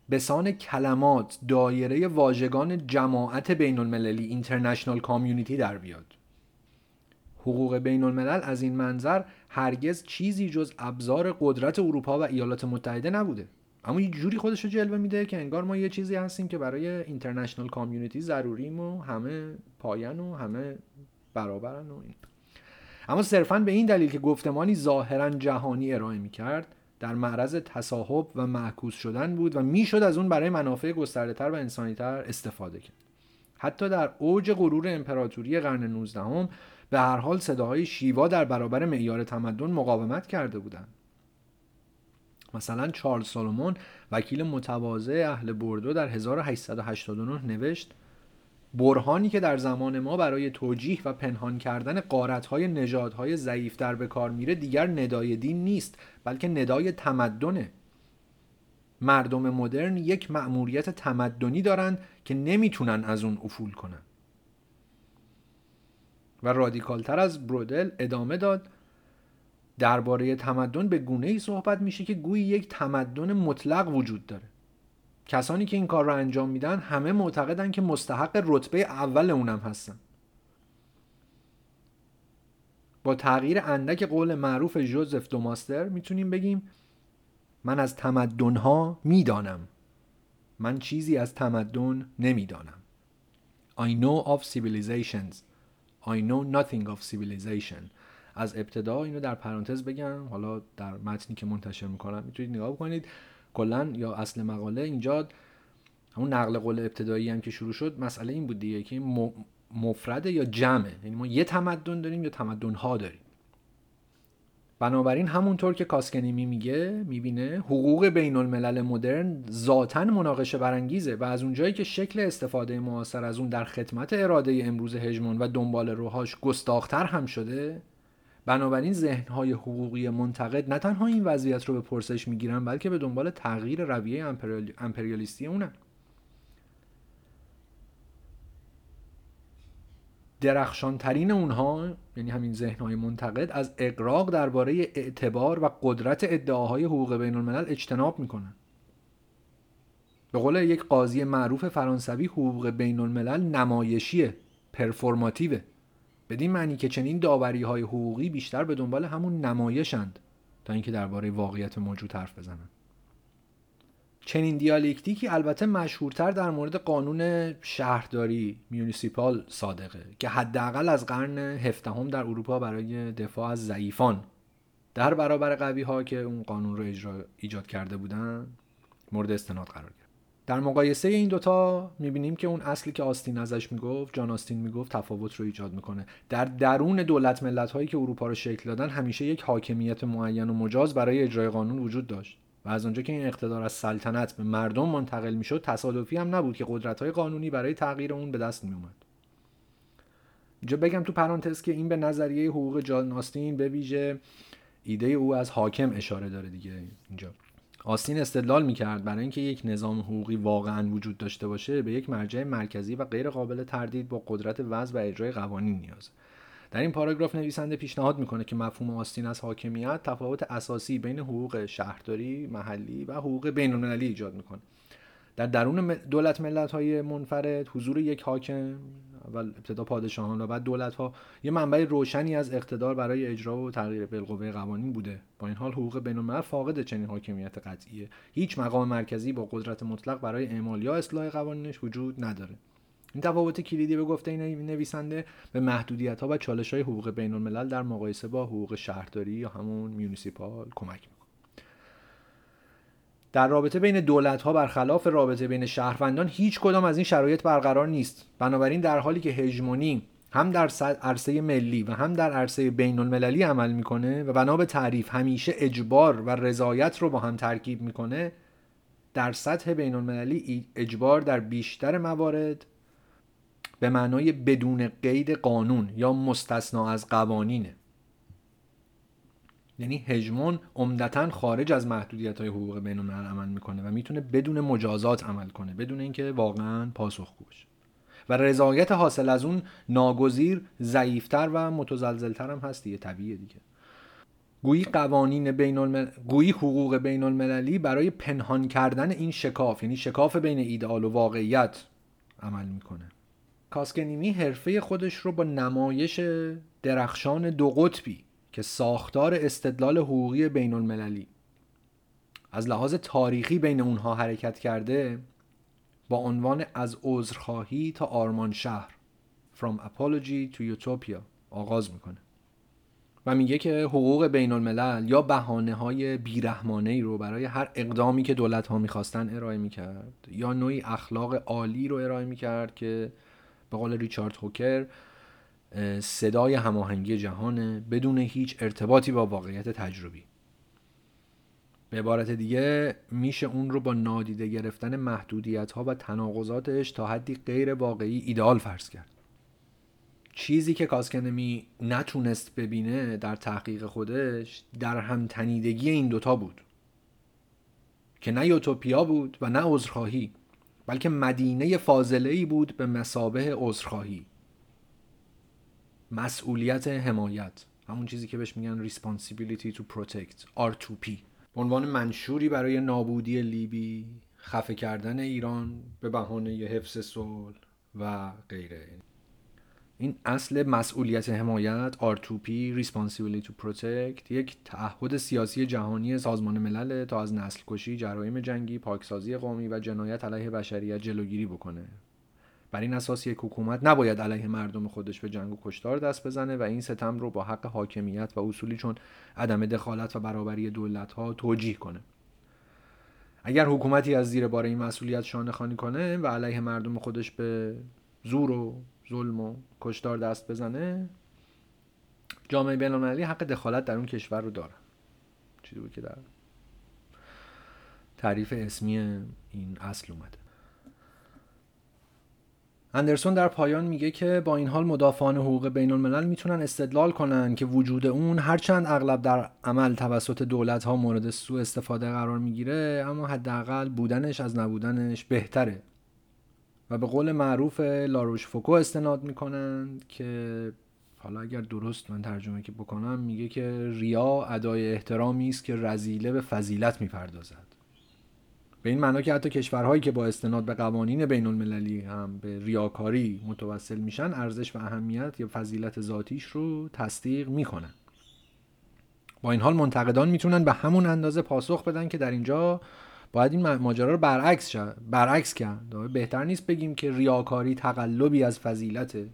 به سان کلمات دایره واژگان جماعت بین المللی اینترنشنال کامیونیتی در بیاد. حقوق بین الملل از این منظر هرگز چیزی جز ابزار قدرت اروپا و ایالات متحده نبوده. اما یه جوری خودش رو جلوه میده که انگار ما یه چیزی هستیم که برای اینترنشنال کامیونیتی ضروریم و همه پاین و همه برابرن و این. اما صرفا به این دلیل که گفتمانی ظاهرا جهانی ارائه می‌کرد در معرض تصاحب و معکوس شدن بود و می‌شد از اون برای منافع گسترده تر و انسانی تر استفاده کرد. حتی در اوج غرور امپراتوری قرن 19 به هر حال صداهای شیوا در برابر معیار تمدن مقاومت کرده بودند. مثلا چارلز سالومون وکیل متواضع اهل بردو در 1889 نوشت برهانی که در زمان ما برای توجیه و پنهان کردن قارتهای نژادهای ضعیفتر به کار میره دیگر ندای دین نیست بلکه ندای تمدنه. مردم مدرن یک مأموریت تمدنی دارند که نمی‌تونن از اون افول کنن. و رادیکالتر از برودل ادامه داد. درباره تمدن به گونه ای صحبت میشه که گویی یک تمدن مطلق وجود داره. کسانی که این کار رو انجام میدن همه معتقدن که مستحق رتبه اول اونم هستن. با تغییر اندک قول معروف جوزف دوماستر می‌تونیم بگیم من از تمدنها می‌دانم. من چیزی از تمدن نمی‌دانم. I know of civilizations. I know nothing of civilization. از ابتدا اینو در پرانتز بگم حالا در متنی که منتشر می‌کنم می‌تونید نگاه بکنید. کلا یا اصل مقاله اینجا همون نقل قول ابتدایی هم که شروع شد مسئله این بود دیگه که مفرده یا جمعه؟ یعنی ما یه تمدن داریم یا تمدن ها داریم؟ بنابراین همونطور که کاسکنیمی میگه می‌بینه حقوق بین الملل مدرن ذاتا مناقشه برانگیزه و از اونجایی که شکل استفاده معاصر از اون در خدمت اراده امروز هژمون و دنبال روهاش گستاختر هم شده بنابراین ذهنهای حقوقی منتقد نه تنها این وضعیت رو به پرسش می‌گیرن بلکه به دنبال تغییر رویه امپریالیستی اونن. درخشانترین اونها یعنی همین ذهنهای منتقد از اقراق درباره اعتبار و قدرت ادعاهای حقوق بین الملل اجتناب می‌کنن. به قول یک قاضی معروف فرانسوی حقوق بین الملل نمایشیه پرفورماتیوه. بدین معنی که چنین داوری های حقوقی بیشتر به دنبال همون نمایشند تا اینکه درباره واقعیت موجود حرف بزنن. چنین دیالکتیکی البته مشهورتر در مورد قانون شهرداری میونیسیپال صادقه که حداقل از قرن هفدهم در اروپا برای دفاع از ضعیفان. در برابر قوی ها که اون قانون رو اجرا ایجاد کرده بودن مورد استناد قرار گرفت. در مقایسه این دوتا می‌بینیم که اون اصلی که آستین ازش می‌گفت جان آستین می‌گفت تفاوت رو ایجاد می‌کنه. در درون دولت ملت هایی که اروپا رو شکل دادن همیشه یک حاکمیت معین و مجاز برای اجرای قانون وجود داشت. و از آنجا که این اقتدار از سلطنت به مردم منتقل می‌شد تصادفی هم نبود که قدرت های قانونی برای تغییر اون به دست می اومد اینجا بگم تو پرانتز که این به نظریه حقوق جان آستین به ویژه ایده او از حاکم اشاره داره دیگه اینجا. آستین استدلال می‌کرد برای اینکه یک نظام حقوقی واقعا وجود داشته باشه به یک مرجع مرکزی و غیر قابل تردید با قدرت وضع و اجرای قوانین نیازه در این پاراگراف نویسنده پیشنهاد می‌کنه که مفهوم آستین از حاکمیت تفاوت اساسی بین حقوق شهرداری محلی و حقوق بین المللی ایجاد می‌کنه. در درون دولت ملت های منفرد حضور یک حاکم و ابتدا پادشاهان و بعد دولت ها یه منبع روشنی از اقتدار برای اجرا و تغییر بالقوه قوانین بوده. با این حال حقوق بین الملل فاقد چنین حاکمیت قطعیه. هیچ مقام مرکزی با قدرت مطلق برای اعمال یا اصلاح قوانینش وجود نداره. این تفاوت کلیدی به گفته این نویسنده به محدودیت ها و چالش های حقوق بین الملل در مقایسه با حقوق شهرداری یا همون میونیسیپال کمک می‌کنه. در رابطه بین دولت ها برخلاف رابطه بین شهروندان هیچ کدام از این شرایط برقرار نیست. بنابراین در حالی که هژمونی هم در عرصه ملی و هم در عرصه بین المللی عمل می‌کنه و بنا به تعریف همیشه اجبار و رضایت رو با هم ترکیب می‌کنه در سطح بین المللی اجبار در بیشتر موارد به معنای بدون قید قانون یا مستثنا از قوانینه یعنی هژمون عمدتا خارج از محدودیت های حقوق بین الملل عمل می‌کنه و می‌تونه بدون مجازات عمل کنه بدون اینکه واقعا پاسخگو باشه و رضایت حاصل از اون ناگزیر ضعیفتر و متزلزلتر هم هست دیگه طبیعیه دیگه. گویی قوانین بین المل... گویی حقوق بین المللی برای پنهان کردن این شکاف یعنی شکاف بین ایدئال و واقعیت عمل می‌کنه. کاسکنیمی حرفه خودش رو با نمایش درخشان دو قطبی که ساختار استدلال حقوقی بین المللی از لحاظ تاریخی بین اونها حرکت کرده با عنوان از عذرخواهی تا آرمان شهر From Apology to Utopia آغاز می‌کنه. و میگه که حقوق بین الملل یا بحانه های بیرحمانه رو برای هر اقدامی که دولت ها می‌خواستن ارائه می‌کرد یا نوعی اخلاق عالی رو ارائه می‌کرد که به قول ریچارد هوکر صدای هماهنگی جهانه بدون هیچ ارتباطی با واقعیت تجربی. به عبارت دیگه میشه اون رو با نادیده گرفتن محدودیت ها و تناقضاتش تا حدی غیر واقعی ایدئال فرض کرد. چیزی که کاسکنمی نتونست ببینه در تحقیق خودش در هم تنیدگی این دوتا بود. که نه یوتوپیا بود و نه عذرخواهی. بلکه مدینه فاضله ای بود به مسابه عذرخواهی. مسئولیت حمایت. همون چیزی که بهش میگن responsibility to protect R2P به عنوان منشوری برای نابودی لیبی خفه کردن ایران به بهانه حفظ صلح و غیره. این اصل مسئولیت حمایت R2P Responsibility to Protect یک تعهد سیاسی جهانی سازمان ملل تا از نسل کشی، جرایم جنگی، پاکسازی قومی و جنایت علیه بشریت جلوگیری بکنه. بر این اساس یک حکومت نباید علیه مردم خودش به جنگ و کشتار دست بزنه و این ستم رو با حق حاکمیت و اصولی چون عدم دخالت و برابری دولت ها توجیه کنه. اگر حکومتی از زیر بار این مسئولیت شانه خانی کنه و علیه مردم خودش به زور و ظلم و کشتار دست بزنه جامعه بینالمللی حق دخالت در اون کشور رو داره. چیزی بود که در تعریف اسمی این اصل اومده. اندرسون در پایان میگه که با این حال مدافعان حقوق بین الملل می‌تونن استدلال کنن که وجود اون هرچند اغلب در عمل توسط دولت ها مورد سوء استفاده قرار می‌گیره اما حداقل بودنش از نبودنش بهتره. و به قول معروف لاروش فوکو استناد می‌کنند که حالا اگر درست من ترجمه که بکنم میگه که ریا ادای احترامی است که رزیله به فضیلت می‌پردازد. به این معنا که حتی کشورهایی که با استناد به قوانین بین المللی هم به ریاکاری متوسل میشن ارزش و اهمیت یا فضیلت ذاتیش رو تصدیق می‌کنن. با این حال منتقدان می‌تونن به همون اندازه پاسخ بدن که در اینجا باید این ماجرا رو برعکس شد برعکس کرد. بهتر نیست بگیم که ریاکاری تقلبی از فضیلته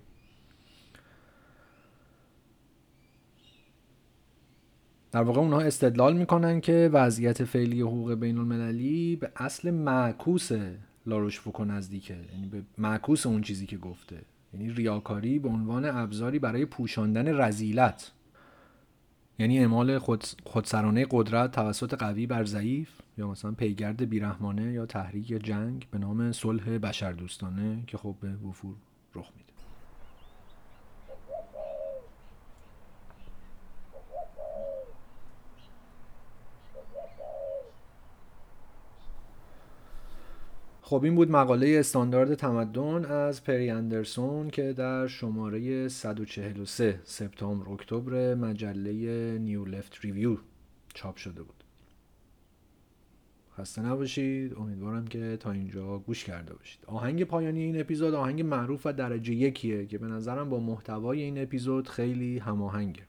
در واقع اونها استدلال می‌کنن که وضعیت فعلی حقوق بین المللی به اصل معکوس لاروش فوکو نزدیکه. یعنی به معکوس اون چیزی که گفته. یعنی ریاکاری به عنوان ابزاری برای پوشاندن رزیلت. یعنی اعمال خود خودسرانه قدرت توسط قوی بر ضعیف. یا مثلا پیگرد بیرحمانه یا تحریک جنگ به نام صلح بشردوستانه که خب به وفور رخ میده. خب این بود مقاله استاندارد تمدن از پری اندرسون که در شماره 143 سپتامبر اکتبر مجله نیو لفت ریویو چاپ شده بود. خسته نباشید. امیدوارم که تا اینجا گوش کرده باشید. آهنگ پایانی این اپیزود آهنگ معروف و درجه یکیه که به نظرم با محتوای این اپیزود خیلی هماهنگه.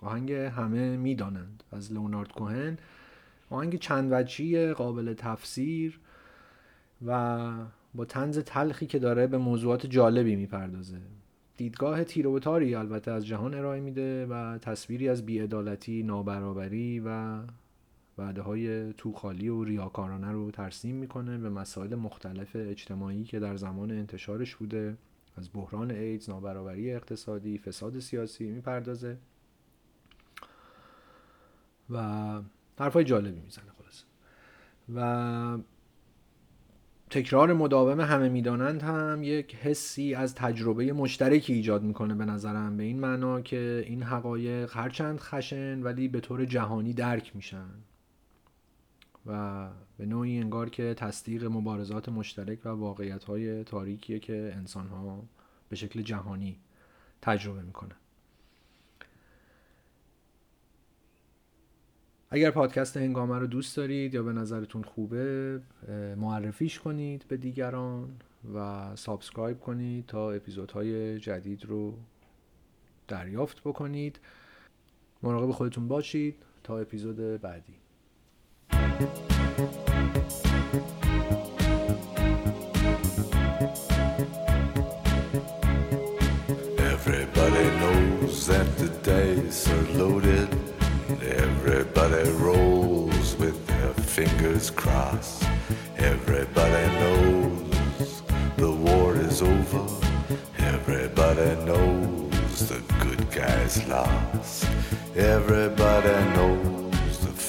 آهنگ همه می‌دانند. از لونارد کوهن. آهنگ چند وجهی قابل تفسیر و با تنز تلخی که داره به موضوعات جالبی می‌پردازه. دیدگاه تیر و تاری البته از جهان ارائه میده و تصویری از بیعدالتی، نابرابری و وعده های توخالی و ریاکارانه رو ترسیم می‌کنه به مسائل مختلف اجتماعی که در زمان انتشارش بوده. از بحران ایدز، نابرابری اقتصادی، فساد سیاسی می‌پردازه. و حرفای جالبی می‌زنه خلاص و تکرار مداوم همه می‌دانند هم یک حسی از تجربه مشترکی ایجاد می‌کنه به نظرم. به این معنا که این حقایق هرچند خشن ولی به طور جهانی درک میشن. و به نوعی انگار که تصدیق مبارزات مشترک و واقعیت های تاریکیه که انسان ها به شکل جهانی تجربه می‌کنن. اگر پادکست هنگامه رو دوست دارید یا به نظرتون خوبه معرفیش کنید به دیگران و subscribe کنید تا اپیزودهای جدید رو دریافت بکنید. مراقب خودتون باشید تا اپیزود بعدی. Everybody knows that the dice are loaded Everybody rolls with their fingers crossed. Everybody knows the war is over. Everybody knows the good guys lost. Everybody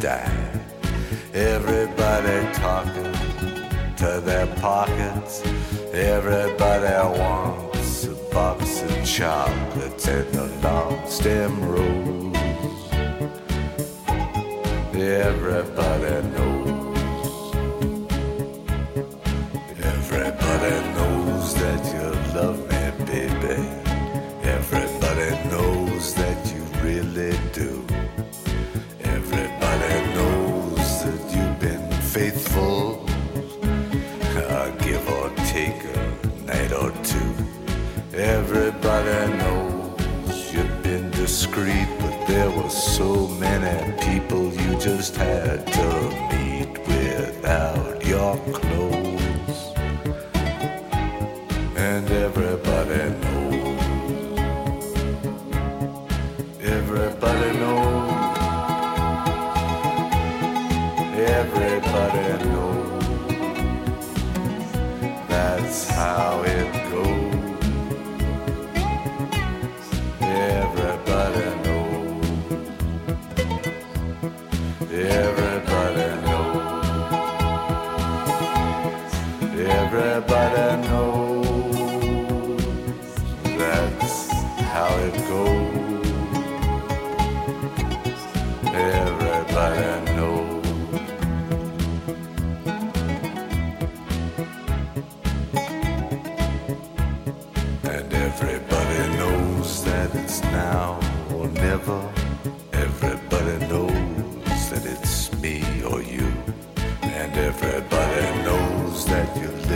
Died. Everybody talking to their pockets. Everybody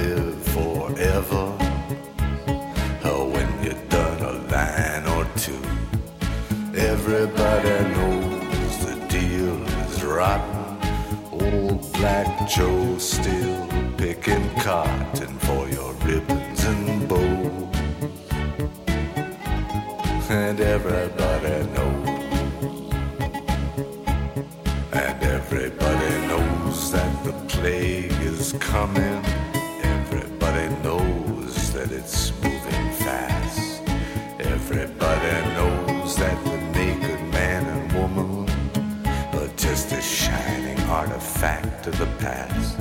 live forever. Or when you're done a line or two. Everybody knows the deal is rotten. Old Black Joe still picking cotton for your ribbons and bows. And everybody knows. And everybody knows that the plague is coming. Of the past.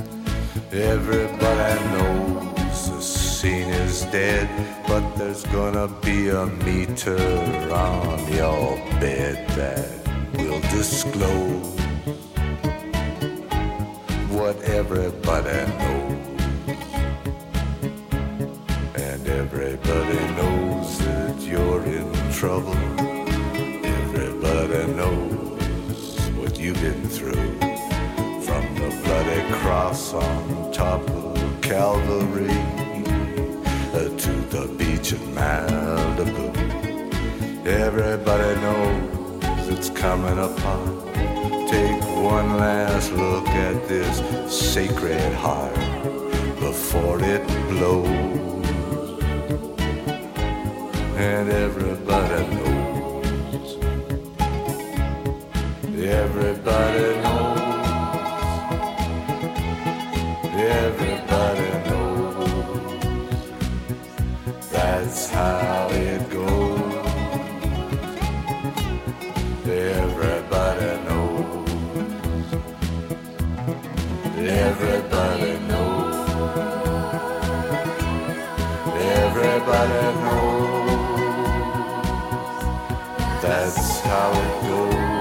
Everybody knows the scene is dead, but there's gonna be a meter on your bed that will disclose what everybody knows. Cross on top of Calvary uh, to the beach in Malibu. Everybody knows it's coming upon. Take one last look at this sacred heart before it blows. And everybody knows. Everybody knows. Everybody knows. That's how it goes.